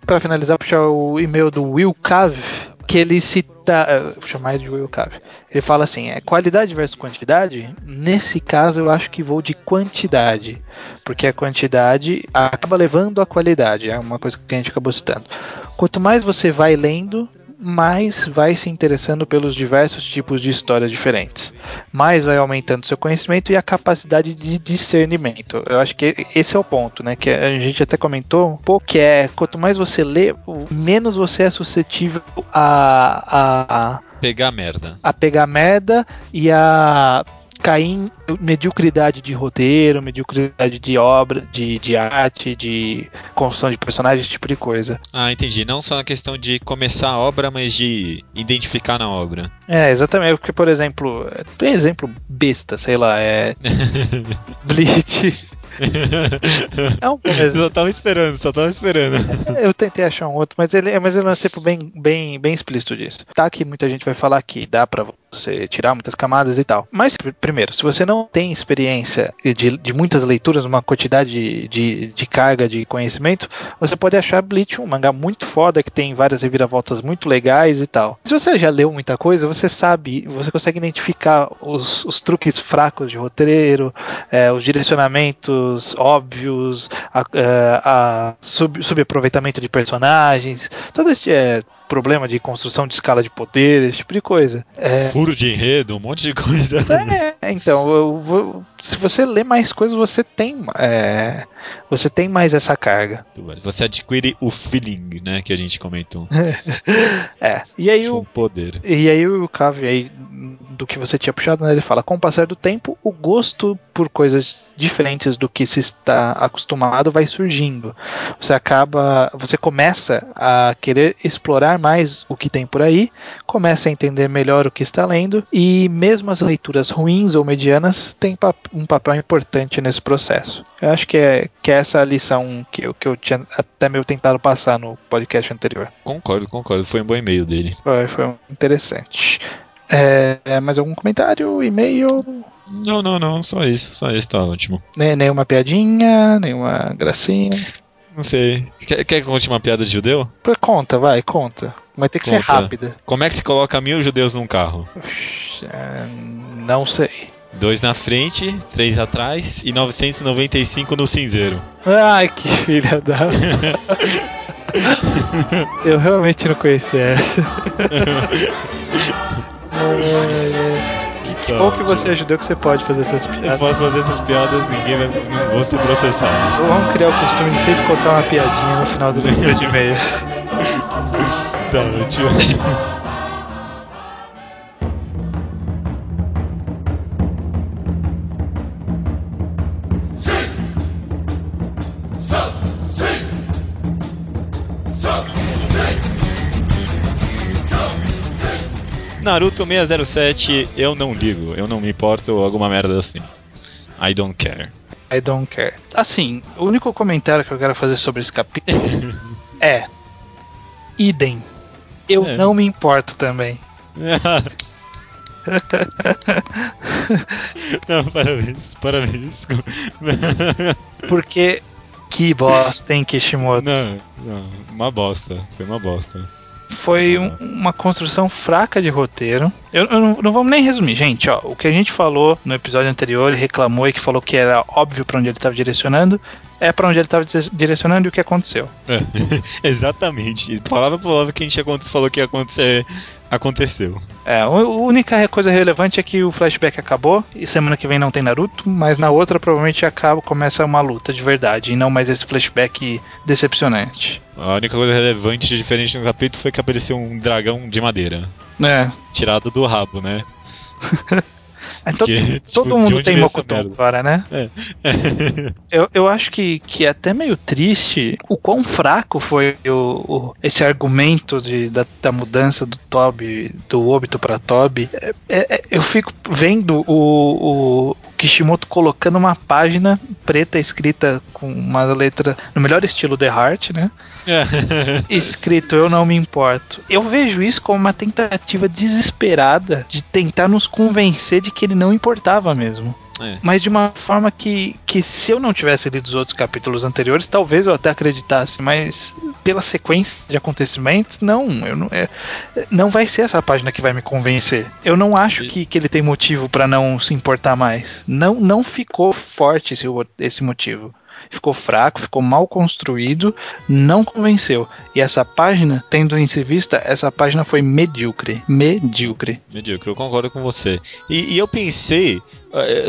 Pra finalizar, puxar o e-mail do Will Cave, que ele cita. eh, Vou chamar de Will Cave. Ele fala assim: é qualidade versus quantidade? Nesse caso, eu acho que vou de quantidade. Porque a quantidade acaba levando a qualidade. É uma coisa que a gente acabou citando. Quanto mais você vai lendo, mais vai se interessando pelos diversos tipos de histórias diferentes. Mais vai aumentando seu conhecimento e a capacidade de discernimento. Eu acho que esse é o ponto, né? Que a gente até comentou um pouco, que é quanto mais você lê, menos você é suscetível a, a, Pegar merda. a pegar merda e a cair em mediocridade de roteiro, mediocridade de obra, de, de arte, de construção de personagens, esse tipo de coisa. Ah, entendi. Não só na questão de começar a obra, mas de identificar na obra. É, exatamente, porque, por exemplo, tem exemplo besta, sei lá, é. Bleach. É um bom Só exemplo. tava esperando, só tava esperando. Eu tentei achar um outro, mas ele, mas eu lancei por bem, bem, bem explícito disso. Tá que muita gente vai falar que dá pra você tirar muitas camadas e tal. Mas, primeiro, se você não tem experiência de, de muitas leituras, uma quantidade de, de carga de conhecimento, você pode achar Bleach um mangá muito foda, que tem várias reviravoltas muito legais e tal. Se você já leu muita coisa, você sabe, você consegue identificar os, os truques fracos de roteiro, é, os direcionamentos óbvios, a, é, a, a sub, subaproveitamento de personagens, todo esse é, problema de construção de escala de poder, esse tipo de coisa. É... Furo de enredo, um monte de coisa. É, então, eu, eu, se você lê mais coisas, você tem, é, você tem mais essa carga. Você adquire o feeling, né, que a gente comentou. é. E aí o poder. E aí o Cave aí do que você tinha puxado, né, ele fala: com o passar do tempo, o gosto por coisas diferentes do que se está acostumado vai surgindo. Você acaba, você começa a querer explorar mais o que tem por aí, começa a entender melhor o que está lendo e mesmo as leituras ruins ou medianas têm um papel importante nesse processo. Eu acho que é, que é essa a lição que eu, que eu tinha até meio tentado passar no podcast anterior. Concordo, concordo. Foi um bom e-mail dele. Foi, foi interessante. É, mais algum comentário? E-mail? Não, não, não, só isso, só isso tá ótimo. Nem, nenhuma piadinha, nenhuma gracinha. Não sei. Quer, quer que eu conte uma piada de judeu? Conta, vai, conta. Vai ter que conta. ser rápida. Como é que se coloca mil judeus num carro? É, não sei. Dois na frente, três atrás e 995 no cinzeiro. Ai, que filha da. eu realmente não conhecia essa. Que bom que você ajudou que você pode fazer essas piadas. Eu posso fazer essas piadas, ninguém vai. Não vou ser processado. Vamos criar o costume de sempre contar uma piadinha no final do leitura de e-mails. tá, tio. Naruto 607, eu não ligo, eu não me importo, alguma merda assim. I don't care. I don't care. Assim, o único comentário que eu quero fazer sobre esse capítulo é: idem. Eu é. não me importo também. não, parabéns, parabéns. Porque que bosta, hein, Kishimoto? Não, não, uma bosta, foi uma bosta. Foi um, uma construção fraca de roteiro. Eu, eu não, não, vamos nem resumir, gente. Ó, o que a gente falou no episódio anterior, ele reclamou e que falou que era óbvio para onde ele estava direcionando, é para onde ele estava direcionando e o que aconteceu. É, exatamente. Palavra por palavra que a gente falou que ia acontecer, aconteceu. É, a única coisa relevante é que o flashback acabou e semana que vem não tem Naruto, mas na outra provavelmente acaba, começa uma luta de verdade e não mais esse flashback decepcionante. A única coisa relevante e diferente no capítulo foi que apareceu um dragão de madeira. É. Tirado do rabo, né? É, todo, que, tipo, todo mundo tem Mokuton agora, né? É. eu, eu acho que, que é até meio triste o quão fraco foi o, o esse argumento de, da, da, mudança do Toby, do Obito para Toby. É, é, eu fico vendo o, o Kishimoto colocando uma página preta escrita com uma letra no melhor estilo The Heart, né? escrito Eu não me importo. Eu vejo isso como uma tentativa desesperada de tentar nos convencer de que ele não importava mesmo. É. Mas de uma forma que, que se eu não tivesse lido os outros capítulos anteriores, talvez eu até acreditasse, mas pela sequência de acontecimentos, não, eu não, é, não vai ser essa página que vai me convencer. Eu não acho que, que ele tem motivo para não se importar mais. Não, não ficou forte esse, esse motivo ficou fraco, ficou mal construído, não convenceu. E essa página, tendo em vista, essa página foi medíocre. Medíocre. Medíocre, eu concordo com você. E, e eu pensei,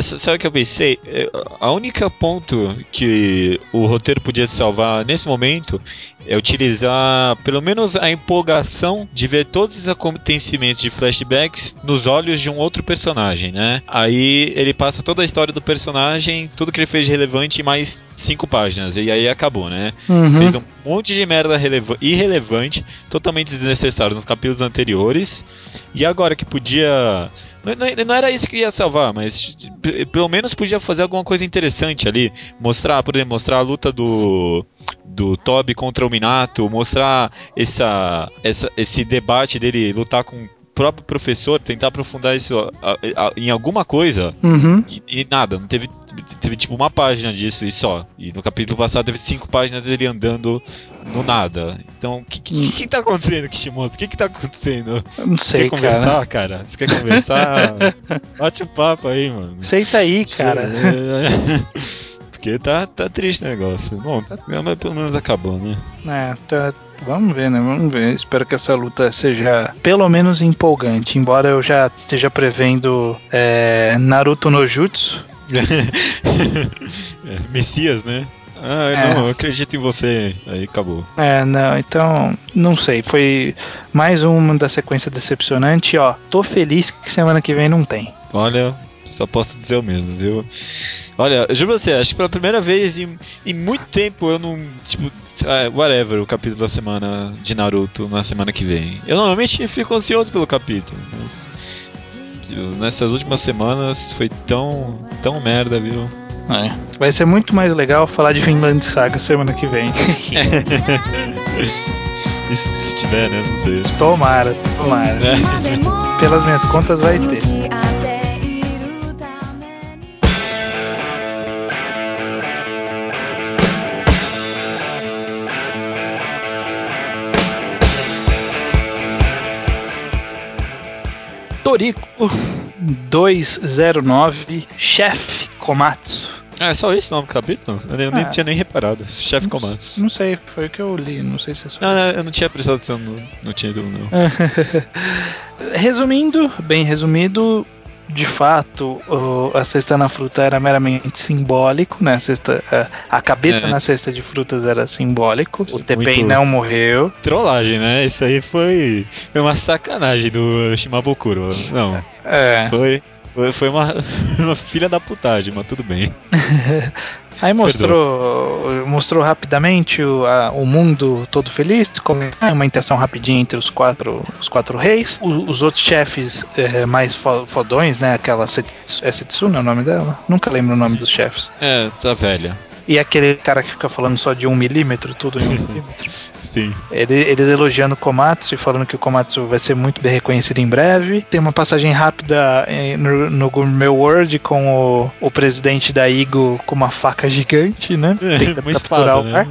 sabe o que eu pensei? Eh, a única ponto que o roteiro podia salvar nesse momento é utilizar pelo menos a empolgação de ver todos os acontecimentos de flashbacks nos olhos de um outro personagem, né? Aí ele passa toda a história do personagem, tudo que ele fez de relevante em mais cinco páginas, e aí acabou, né? Uhum. Fez um monte de merda irrelevante, totalmente desnecessário nos capítulos anteriores, e agora que podia não, não, era isso que ia salvar, mas pelo menos podia fazer alguma coisa interessante ali. Mostrar, por exemplo, mostrar a luta do, do Toby contra o Minato, mostrar essa, essa, esse debate dele lutar com próprio professor tentar aprofundar isso a- a- em alguma coisa Uhum. e, e nada, não teve, teve tipo uma página disso e só. E no capítulo passado teve cinco páginas dele andando no nada. Então, o que, que, que tá acontecendo, Kishimoto? O que, que tá acontecendo? Eu Não sei, quer conversar, cara. Você quer conversar? Bate um papo aí, mano. Senta aí, cara. Porque tá, tá triste o negócio. Bom, tá, mas pelo menos acabou, né? É, tá- vamos ver, né? Vamos ver. Espero que essa luta seja pelo menos empolgante. Embora eu já esteja prevendo é, Naruto no Jutsu. É, Messias, né? Ah, É. não, eu acredito em você. Aí acabou. É, não, então, não sei. Foi mais uma da sequência decepcionante. Ó, tô feliz que semana que vem não tem. Olha, só posso dizer o mesmo, viu? Olha, eu juro pra você, acho que pela primeira vez em, em muito tempo eu não. Tipo, ah, whatever, o capítulo da semana de Naruto na semana que vem. Eu normalmente fico ansioso pelo capítulo, mas. Nessas últimas semanas foi tão. tão merda, viu? É. Vai ser muito mais legal falar de Vinland Saga semana que vem. Se, se tiver, né? Não sei. tomara, tomara. É. Pelas minhas contas vai ter. Toriko 209 Chef Komatsu. Ah, é só isso o nome do capítulo? Eu nem, eu nem Ah. tinha nem reparado. Chefe Não- Komatsu. Não sei, foi o que eu li, não sei se é só. Não, não, eu não tinha prestado atenção no, no título, não. Resumindo, bem resumido, de fato, o- a cesta na fruta era meramente simbólico, né? A, cesta, a, a cabeça É. na cesta de frutas era simbólico. O Muito- não morreu. Trollagem, né? Isso aí foi, foi uma sacanagem do Shimabukuro. Não, É. foi, foi, uma, uma filha da putagem, mas tudo bem. Aí mostrou, mostrou rapidamente o, a- o mundo todo feliz, como é uma interação rapidinha entre os quatro, os quatro reis. O- os outros chefes eh, mais fo- fodões, né? Aquela é Setsuna é o nome dela? Nunca lembro o nome dos chefes. É, essa velha. E aquele cara que fica falando só de um milímetro, tudo em um milímetro. Sim. Ele- eles elogiando o Komatsu e falando que o Komatsu vai ser muito bem reconhecido em breve. Tem uma passagem rápida eh, no, no Gourmet World com o, o presidente da Igo com uma faca gigante, né? É, Tentando uma capturar espada, o né?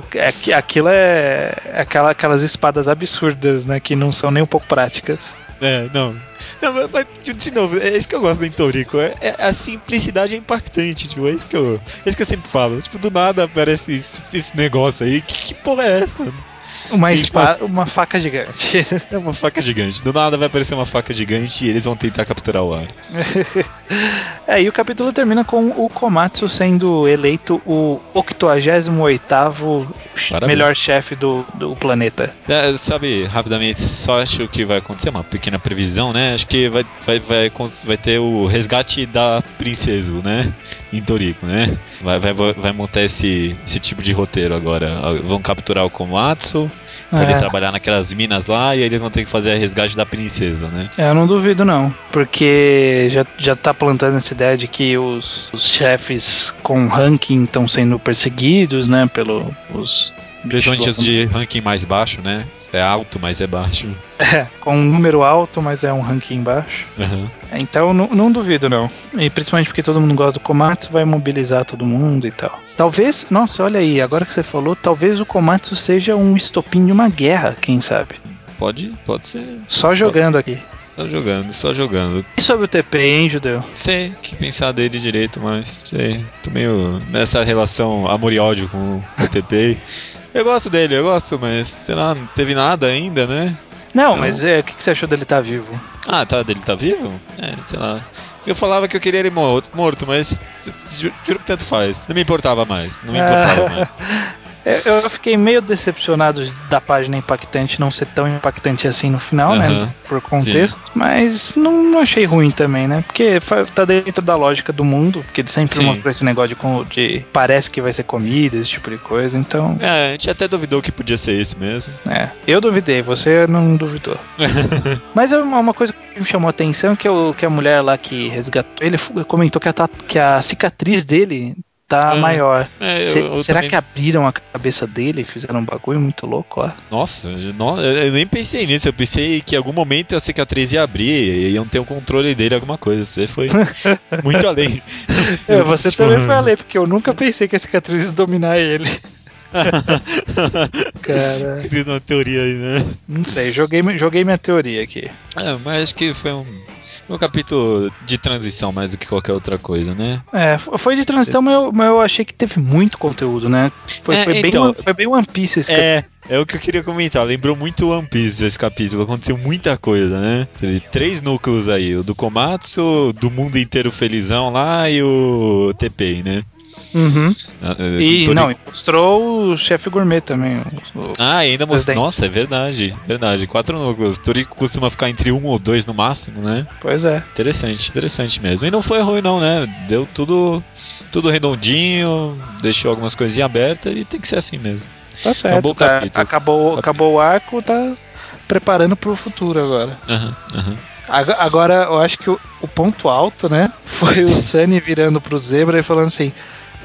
aquilo é aquela, aquelas espadas absurdas, né? Que não são nem um pouco práticas. É, não. Não, mas, de- novo, é isso que eu gosto do Toriko. É, é- a simplicidade é impactante, tipo, é isso que eu. É isso que eu sempre falo. Tipo, do nada aparece esse, esse negócio aí. Que, que porra é essa? Uma, E passa- uma faca gigante. É uma faca gigante. Do nada vai aparecer uma faca gigante e eles vão tentar capturar o ar. É, e o capítulo termina com o Komatsu sendo eleito o 88º Parabéns. melhor chefe do, do planeta. É, sabe, rapidamente, só acho que vai acontecer uma pequena previsão, né? Acho que vai, vai, vai, vai ter o resgate da princesa, né? Em Toriko, né? Vai, vai, vai montar esse, esse tipo de roteiro agora. Vão capturar o Komatsu, pra ele É. trabalhar naquelas minas lá e eles vão ter que fazer a resgate da princesa, né? É, Eu não duvido não, porque já, já tá plantando essa ideia de que os, os chefes com ranking estão sendo perseguidos, né, pelo os de ranking mais baixo, né? É alto, mas é baixo. É, com um número alto, mas é um ranking baixo. Aham. Então não, não duvido não. E principalmente porque todo mundo gosta do Komatsu, vai mobilizar todo mundo e tal. Talvez, nossa, olha aí, agora que você falou, talvez o Komatsu seja um estopim de uma guerra, quem sabe. Pode, pode ser. Só jogando aqui. Só jogando, só jogando. E sobre o TP, hein, Judeu? Sei que pensar dele direito, mas sei. Tô meio nessa relação amor e ódio com o PTP. Eu gosto dele, eu gosto, mas sei lá, não teve nada ainda, né? Não, Então- mas é, o que, que você achou dele estar vivo? Ah, tá, dele tá vivo? É, sei lá. Eu falava que eu queria ele morto, morto mas ju- juro que tanto faz. Não me importava mais, não me importava mais. É, Eu fiquei meio decepcionado da página impactante não ser tão impactante assim no final, né? Aham. Por contexto. Mas não, achei ruim também, né? Porque tá dentro da lógica do mundo. Porque ele sempre Sim. mostrou esse negócio de, de parece que vai ser comida, esse tipo de coisa. Então, É, a gente até duvidou que podia ser isso mesmo. é. Eu duvidei, você não duvidou. Mas é uma, uma coisa que me chamou a atenção que, o, que a mulher lá que resgatou ele comentou que a, que a cicatriz dele tá É. maior. É, eu- eu será também- que abriram a cabeça dele e fizeram um bagulho muito louco lá? Nossa, eu, não- eu nem pensei nisso. Eu pensei que em algum momento a cicatriz ia abrir e iam ter o controle dele, alguma coisa. Você foi muito além. É, você Tipo, também foi além, porque eu nunca pensei que a cicatriz ia dominar ele. Cara, Criando uma teoria aí, né? não sei, joguei, joguei minha teoria aqui. É, mas acho que foi um, um capítulo de transição mais do que qualquer outra coisa, né? É, foi de transição, mas eu, mas eu achei que teve muito conteúdo, né? Foi, É, foi bem, então- One- foi bem One Piece esse É, é o que eu queria comentar. Lembrou muito One Piece esse capítulo. Aconteceu muita coisa, né? Teve três núcleos aí: o do Komatsu, do mundo inteiro felizão lá e o TP, né? Uhum. Eh, E Tori- não, e mostrou o chefe gourmet também. o- o- Ah, ainda mostrou. Nossa, é verdade. Verdade. Quatro núcleos. Torico costuma ficar entre um ou dois no máximo, né? Pois é. Interessante, interessante mesmo. E não foi ruim, não, né? Deu tudo, tudo redondinho, deixou algumas coisinhas abertas e tem que ser assim mesmo. Tá certo. bom tá- capítulo. acabou, acabou o arco, tá preparando pro futuro agora. Aham, aham. Ag- Agora, eu acho que o, o ponto alto, né? Foi o Sunny virando pro Zebra e falando assim: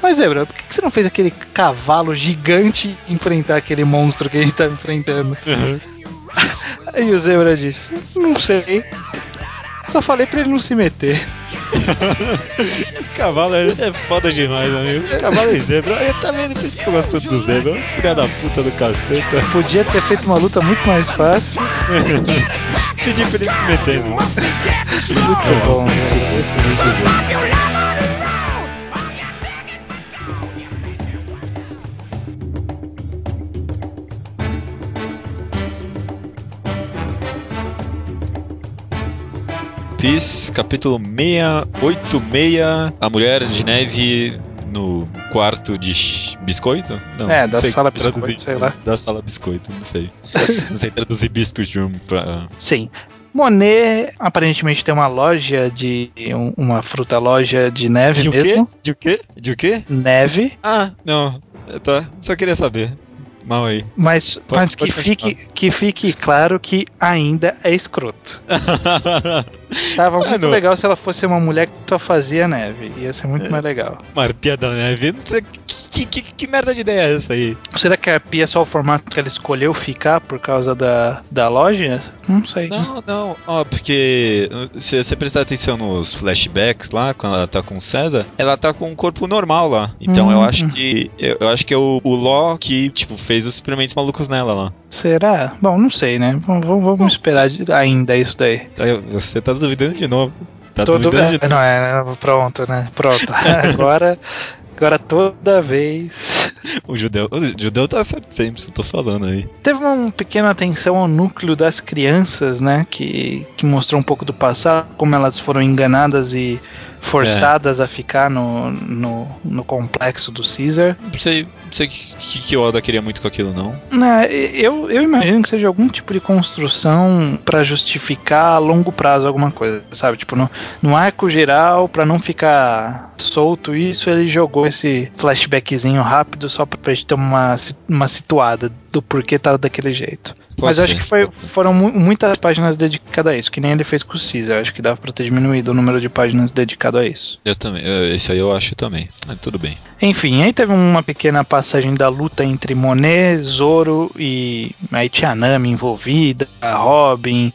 Mas Zebra, por que você não fez aquele cavalo gigante enfrentar aquele monstro que a gente tá enfrentando? Aí o Zebra disse: Não sei. Só falei pra ele não se meter. Cavalo é, é foda demais, amigo. Cavalo é zebra. Aí, tá vendo? Por isso que eu gosto tanto do zebra. Filha da puta do caceta. Podia ter feito uma luta muito mais fácil. Pedi pra ele se metendo. Muito bom, Piece, capítulo 686. A mulher de neve no quarto de biscoito? Não, É, da sala traduzir biscoito, sei lá. Da sala biscoito, não sei. não sei traduzir biscuit room pra. Sim. Monet aparentemente tem uma loja de. um- uma fruta loja de neve De mesmo. quê? De o quê? De o quê? Neve. Ah, não. Tá, só queria saber. Mal aí. Mas, Pode- mas que, pode fique, que fique claro que ainda é escroto. Tava Ah, muito legal se ela fosse uma mulher que só fazia neve. Ia ser É. muito mais legal. Uma arpia da neve. Não sei, que, que, que merda de ideia é essa aí? Será que a arpia é só o formato que ela escolheu ficar por causa da, da loja? Não sei. Não, não, ó, porque se você prestar atenção nos flashbacks lá, quando ela tá com o César, ela tá com um corpo normal lá. Então eu Hum. acho que. Eu, eu acho que é o, o Law que, tipo, fez os experimentos malucos nela lá. Será? Bom, não sei, né? Vamos, vamos- vamos esperar ainda isso daí. Aí Você tá duvidando de novo. Tá Todo, duvidando de é, não é, pronto, né? Pronto. agora, agora toda vez. O judeu. O judeu tá certo sempre, isso eu tô falando aí. Teve uma pequena atenção ao núcleo das crianças, né? Que, que mostrou um pouco do passado, como elas foram enganadas e forçadas a ficar no, no, no complexo do Caesar. Não sei, não sei que, que, Oda queria muito com aquilo, não. Né, eu, eu imagino que seja algum tipo de construção pra justificar a longo prazo alguma coisa, sabe? Tipo, no, no arco geral, pra não ficar solto isso, ele jogou esse flashbackzinho rápido só pra gente ter uma, uma situada do porquê tá daquele jeito. Pode Mas eu acho ser. que foi, foram mu- muitas páginas dedicadas a isso, que nem ele fez com o Caesar. Acho que dava pra ter diminuído o número de páginas dedicado a isso. Eu também, esse aí eu acho também. Mas tudo bem. Enfim, aí teve uma pequena passagem da luta entre Monet, Zoro e aí tinha Nami envolvida, a Robin,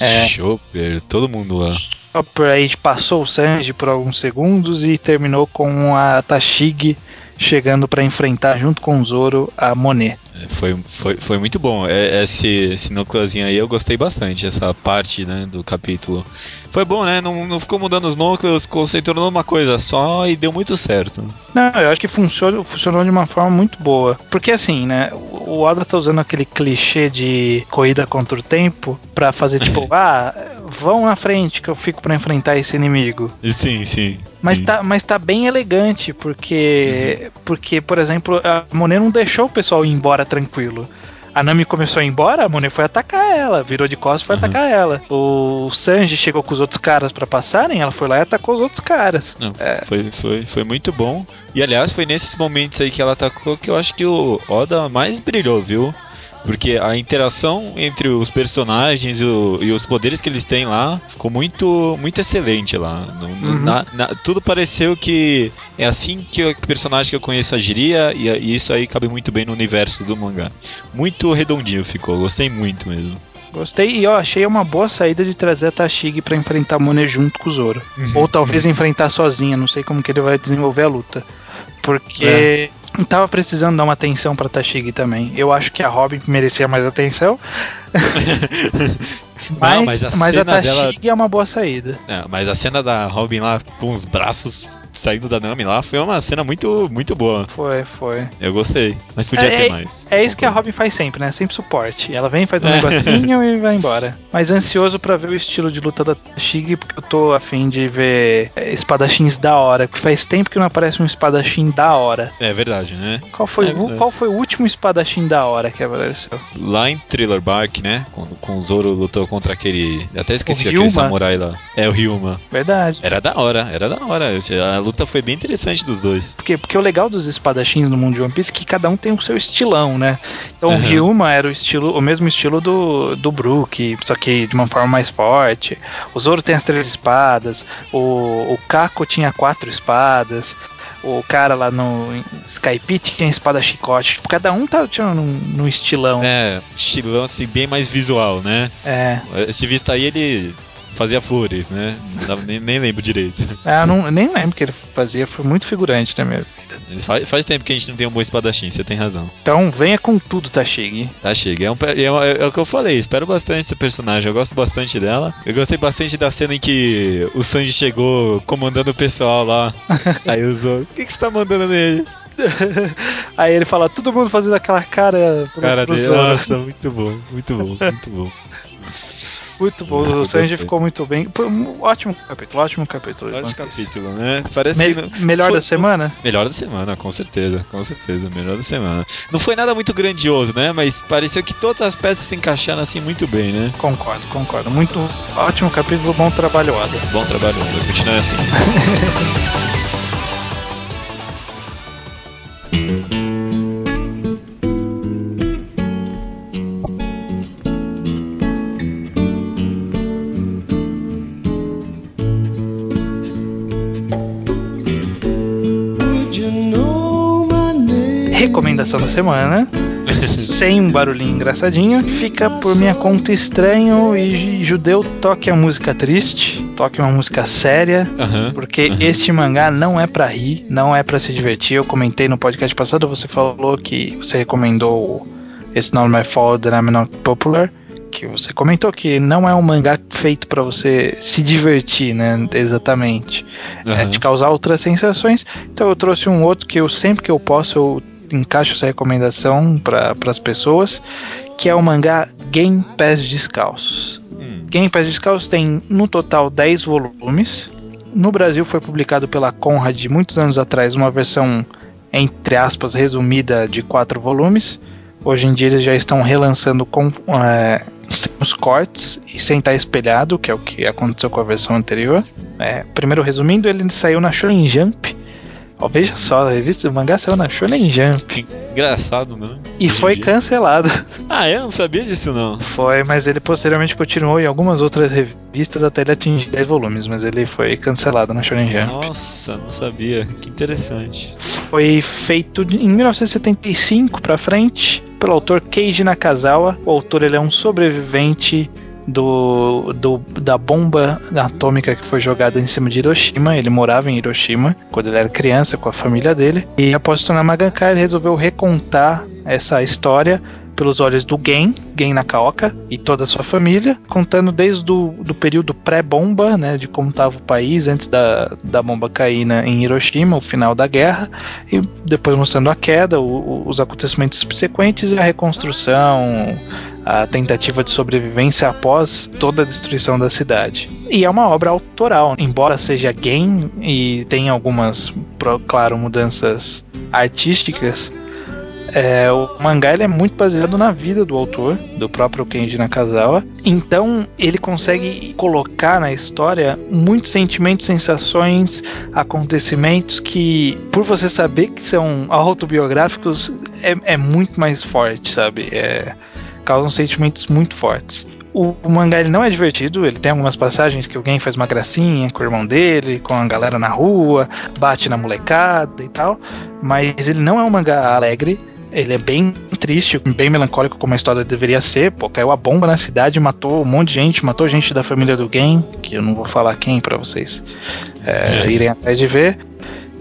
É. Chopper, todo mundo lá. Chopper, aí passou o Sanji por alguns segundos e terminou com a Tashigi chegando pra enfrentar junto com o Zoro a Monet. É, Foi, foi, foi muito bom. É, Esse, esse núcleozinho aí eu gostei bastante, essa parte né, do capítulo. Foi bom, né? Não, não ficou mudando os núcleos, concentrou numa coisa só e deu muito certo. Não, eu acho que funcionou, funcionou de uma forma muito boa. Porque assim, né? O Oda tá usando aquele clichê de corrida contra o tempo pra fazer tipo, ah, vão na frente que eu fico pra enfrentar esse inimigo. Sim, sim. Mas sim. tá, mas tá bem elegante, porque, porque por exemplo, a Monet não deixou o pessoal ir embora tranquilo. A Nami começou a ir embora, a Monet foi atacar ela, virou de costas e foi Uhum. atacar ela. O Sanji chegou com os outros caras pra passarem, ela foi lá e atacou os outros caras. Não, É. foi, foi, foi muito bom. E aliás, foi nesses momentos aí que ela atacou que eu acho que o Oda mais brilhou, viu? Porque a interação entre os personagens e, o- e os poderes que eles têm lá ficou muito, muito excelente lá. Não- Uhum. na- na- tudo pareceu que é assim que o personagem que eu conheço agiria e, e isso aí cabe muito bem no universo do mangá. Muito redondinho ficou, gostei muito mesmo. Gostei e eu achei uma boa saída de trazer a Tashigi pra enfrentar a Monet junto com o Zoro. Ou talvez enfrentar sozinha, não sei como que ele vai desenvolver a luta. Porque eu tava precisando dar uma atenção pra Tashigi também. Eu acho que a Robin merecia mais atenção. mas, Não, mas, mas a a, cena Tashigi dela- é uma boa saída. É, mas a cena da Robin lá com os braços saindo da Nami lá foi uma cena muito, muito boa. Foi, foi. Eu gostei, mas podia É- ter mais. É isso que a Robin faz sempre, né? Sempre suporte. Ela vem, faz um negocinho e vai embora. Mas ansioso pra ver o estilo de luta da Tashigi, porque eu tô afim de ver é, espadachins da hora. Porque faz tempo que não aparece um espadachim da hora. É verdade, né? Qual foi, É o, verdade. qual foi o último espadachim da hora que apareceu? Lá em Thriller Bark, né? Quando com o Zoro lutou contra aquele. Até esqueci O aquele samurai lá. É o Ryuma. Verdade. Era da hora, era da hora. A luta foi bem interessante dos dois. Porque, porque o legal dos espadachins no mundo de One Piece é que cada um tem o seu estilão, né? Então o Aham. Ryuma era o estilo, o mesmo estilo do, do Brook, só que de uma forma mais forte. O Zoro tem as três espadas, o, o Kako tinha quatro espadas. O cara lá no Skype tinha espada chicote. Tipo, cada um tá tinha num, num estilão. É, estilão assim, bem mais visual, né? É. Esse visto aí ele fazia flores, né? Nem, nem lembro direito. Ah, não, nem lembro que ele fazia, foi muito figurante minha vida. Faz, faz tempo que a gente não tem um bom espadachim, você tem razão. Então venha com tudo. Tá, chega. É, um é, um- é o que eu falei, espero bastante esse personagem, eu gosto bastante dela. Eu gostei bastante da cena em que o Sanji chegou comandando o pessoal lá. Aí usou. O que, que você tá mandando neles? Aí ele fala, todo mundo fazendo aquela cara Cara dele, nossa, muito bom, muito bom, muito bom. Muito bom, o Sanji ficou muito bem. Foi um ótimo capítulo, ótimo capítulo. Piece. capítulo, né? Parece Me- que. não- melhor foi- da semana? Melhor da semana, com certeza, com certeza, melhor da semana. Não foi nada muito grandioso, né? Mas pareceu que todas as peças se encaixaram assim muito bem, né? Concordo, concordo. Muito ótimo capítulo, bom trabalho, Ada. Bom trabalho, Wanda. Continue assim. Recomendação da semana. Sem um barulhinho engraçadinho, fica por minha conta estranho e judeu toque a música triste, toque uma música séria, porque Uhum. este mangá não é pra rir, não é pra se divertir. Eu comentei no podcast passado, você falou que você recomendou It's Not My Fault That I'm Not Popular, que você comentou que não é um mangá feito pra você se divertir, né? Exatamente. É aham. te causar outras sensações. Então eu trouxe um outro que eu sempre que eu posso eu encaixo essa recomendação para as pessoas, que é o mangá Game Pés Descalços. Hum. Game Pés Descalços tem no total 10 volumes. No Brasil foi publicado pela Conrad muitos anos atrás uma versão entre aspas resumida de quatro volumes. Hoje em dia eles já estão relançando com é, os cortes e sem estar espelhado, que é o que aconteceu com a versão anterior. É, primeiro resumindo, ele saiu na Shonen Jump. Ó, veja só, a revista do mangá saiu na Shonen Jump Que engraçado, né? e Hoje foi cancelado. Ah, eu não sabia disso, não. Foi, mas ele posteriormente continuou em algumas outras revistas até ele atingir 10 volumes, mas ele foi cancelado na Shonen Jump. Nossa, não sabia. Que interessante. Foi feito em 1975 pra frente pelo autor Keiji Nakazawa. O autor ele é um sobrevivente do, do- da bomba atômica que foi jogada em cima de Hiroshima. Ele morava em Hiroshima quando ele era criança com a família dele. E após se tornar mangaka, ele resolveu recontar essa história pelos olhos do Gen, Gen Nakaoka e toda a sua família, contando desde o do período pré-bomba, né, de como estava o país antes da, da bomba cair na, em Hiroshima, o final da guerra, e depois mostrando a queda, o- os acontecimentos subsequentes e a reconstrução, a tentativa de sobrevivência após toda a destruição da cidade. E é uma obra autoral, embora seja game e tenha algumas, claro, mudanças artísticas. é, o mangá ele é muito baseado na vida do autor, do próprio Kenji Nakazawa. Então ele consegue colocar na história muitos sentimentos, sensações, acontecimentos que, por você saber que são autobiográficos, é, é muito mais forte, sabe? É, causam sentimentos muito fortes. O, o mangá ele não é divertido, ele tem algumas passagens que alguém faz uma gracinha com o irmão dele, com a galera na rua, bate na molecada e tal, mas ele não é um mangá alegre, ele é bem triste, bem melancólico como a história deveria ser. Pô, caiu a bomba na cidade, matou um monte de gente, matou gente da família do Gen, que eu não vou falar quem pra vocês é, irem atrás de ver.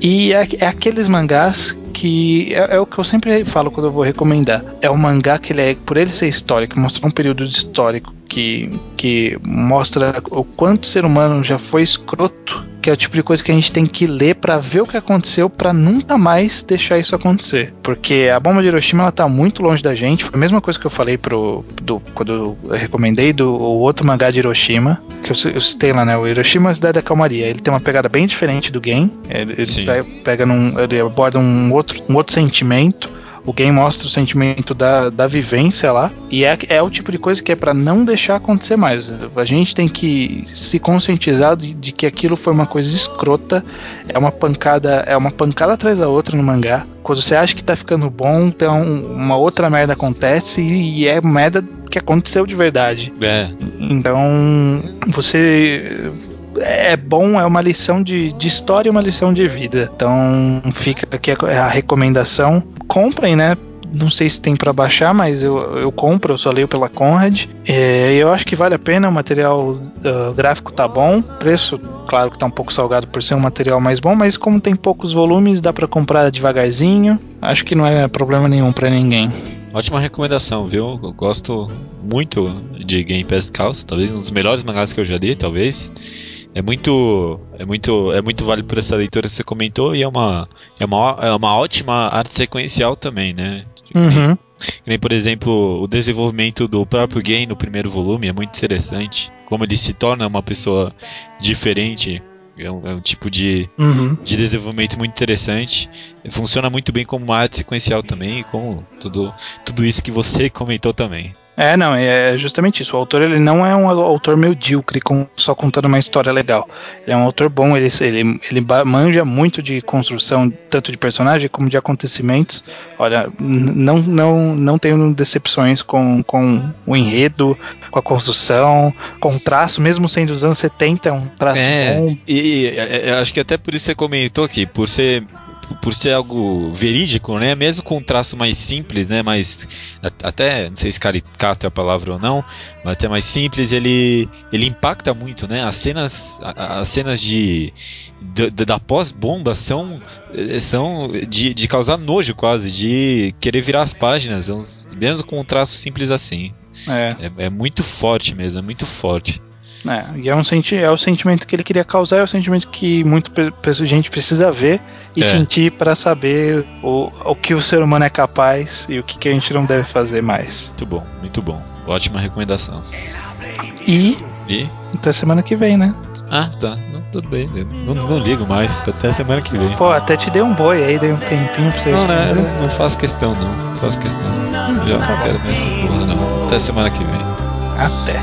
E é, é aqueles mangás que é, é o que eu sempre falo quando eu vou recomendar. É um mangá que ele é, por ele ser histórico, mostra um período histórico que, que mostra o quanto o ser humano já foi escroto, que é o tipo de coisa que a gente tem que ler pra ver o que aconteceu pra nunca mais deixar isso acontecer. Porque a bomba de Hiroshima ela tá muito longe da gente. Foi a mesma coisa que eu falei pro do, quando eu recomendei do o outro mangá de Hiroshima, que eu, eu citei lá, né? O Hiroshima é a Cidade da Calmaria. Ele tem uma pegada bem diferente do game. Ele, ele pega num, ele aborda um outro, um outro sentimento. O game mostra o sentimento da, da vivência lá. E é, é o tipo de coisa que é pra não deixar acontecer mais. A gente tem que se conscientizar de, de que aquilo foi uma coisa escrota. É uma pancada, é uma pancada atrás da outra no mangá. Quando você acha que tá ficando bom, um- uma outra merda acontece e, e é merda que aconteceu de verdade. É, Então, você. É bom, é uma lição de, de história e uma lição de vida. Então, fica aqui a, a recomendação. Comprem, né? Não sei se tem pra baixar, mas eu, eu compro, eu só leio pela Conrad. É, eu acho que vale a pena, o material ah, gráfico tá bom. Preço, claro que tá um pouco salgado por ser um material mais bom, mas como tem poucos volumes, dá pra comprar devagarzinho. Acho que não é problema nenhum pra ninguém. ótima recomendação, viu? Eu gosto muito de Game Pass Chaos, talvez um dos melhores mangás que eu já li, talvez. É muito, é muito, é muito válido por essa leitura que você comentou e é uma, é uma, é uma ótima arte sequencial também, né? Uhum. Nem, por exemplo, o desenvolvimento do próprio game no primeiro volume é muito interessante. Como ele se torna uma pessoa diferente. É um, é um tipo de, Uhum. de desenvolvimento muito interessante. Funciona muito bem como uma arte sequencial também, como tudo, tudo isso que você comentou também. É, não, é justamente isso. O autor ele não é um autor medíocre com, só contando uma história legal. Ele é um autor bom, ele, ele, ele manja muito de construção, tanto de personagem como de acontecimentos. Olha, não, não, não tenho decepções com, com o enredo, com a construção, com o traço, mesmo sendo dos anos 70, é um traço É, bom. e, e, acho que até por isso você comentou aqui, por ser por ser algo verídico, né? Mesmo com um traço mais simples, né? Mais até não sei se caricato é a palavra ou não, mas até mais simples, ele ele impacta muito, né? As cenas as cenas de, de- da pós-bomba são eh, são de, de causar nojo quase, de querer virar as páginas, são- mesmo com um traço simples assim. É, É, é muito forte mesmo, é muito forte. é, e é, um senti é o sentimento que ele queria causar, é o sentimento que muita gente precisa ver e É. sentir para saber o, o que o ser humano é capaz e o que, que a gente não deve fazer mais. Muito bom, muito bom. Ótima recomendação. E E até semana que vem, né? Ah, tá. Não, tudo bem. Não, não ligo mais. tá Até semana que vem. Pô, até te dei um boi aí, dei um tempinho pra vocês. Não, né? Não, não faço questão, não. Não faço questão. Já não quero mais essa porra, não. Até semana que vem. Até.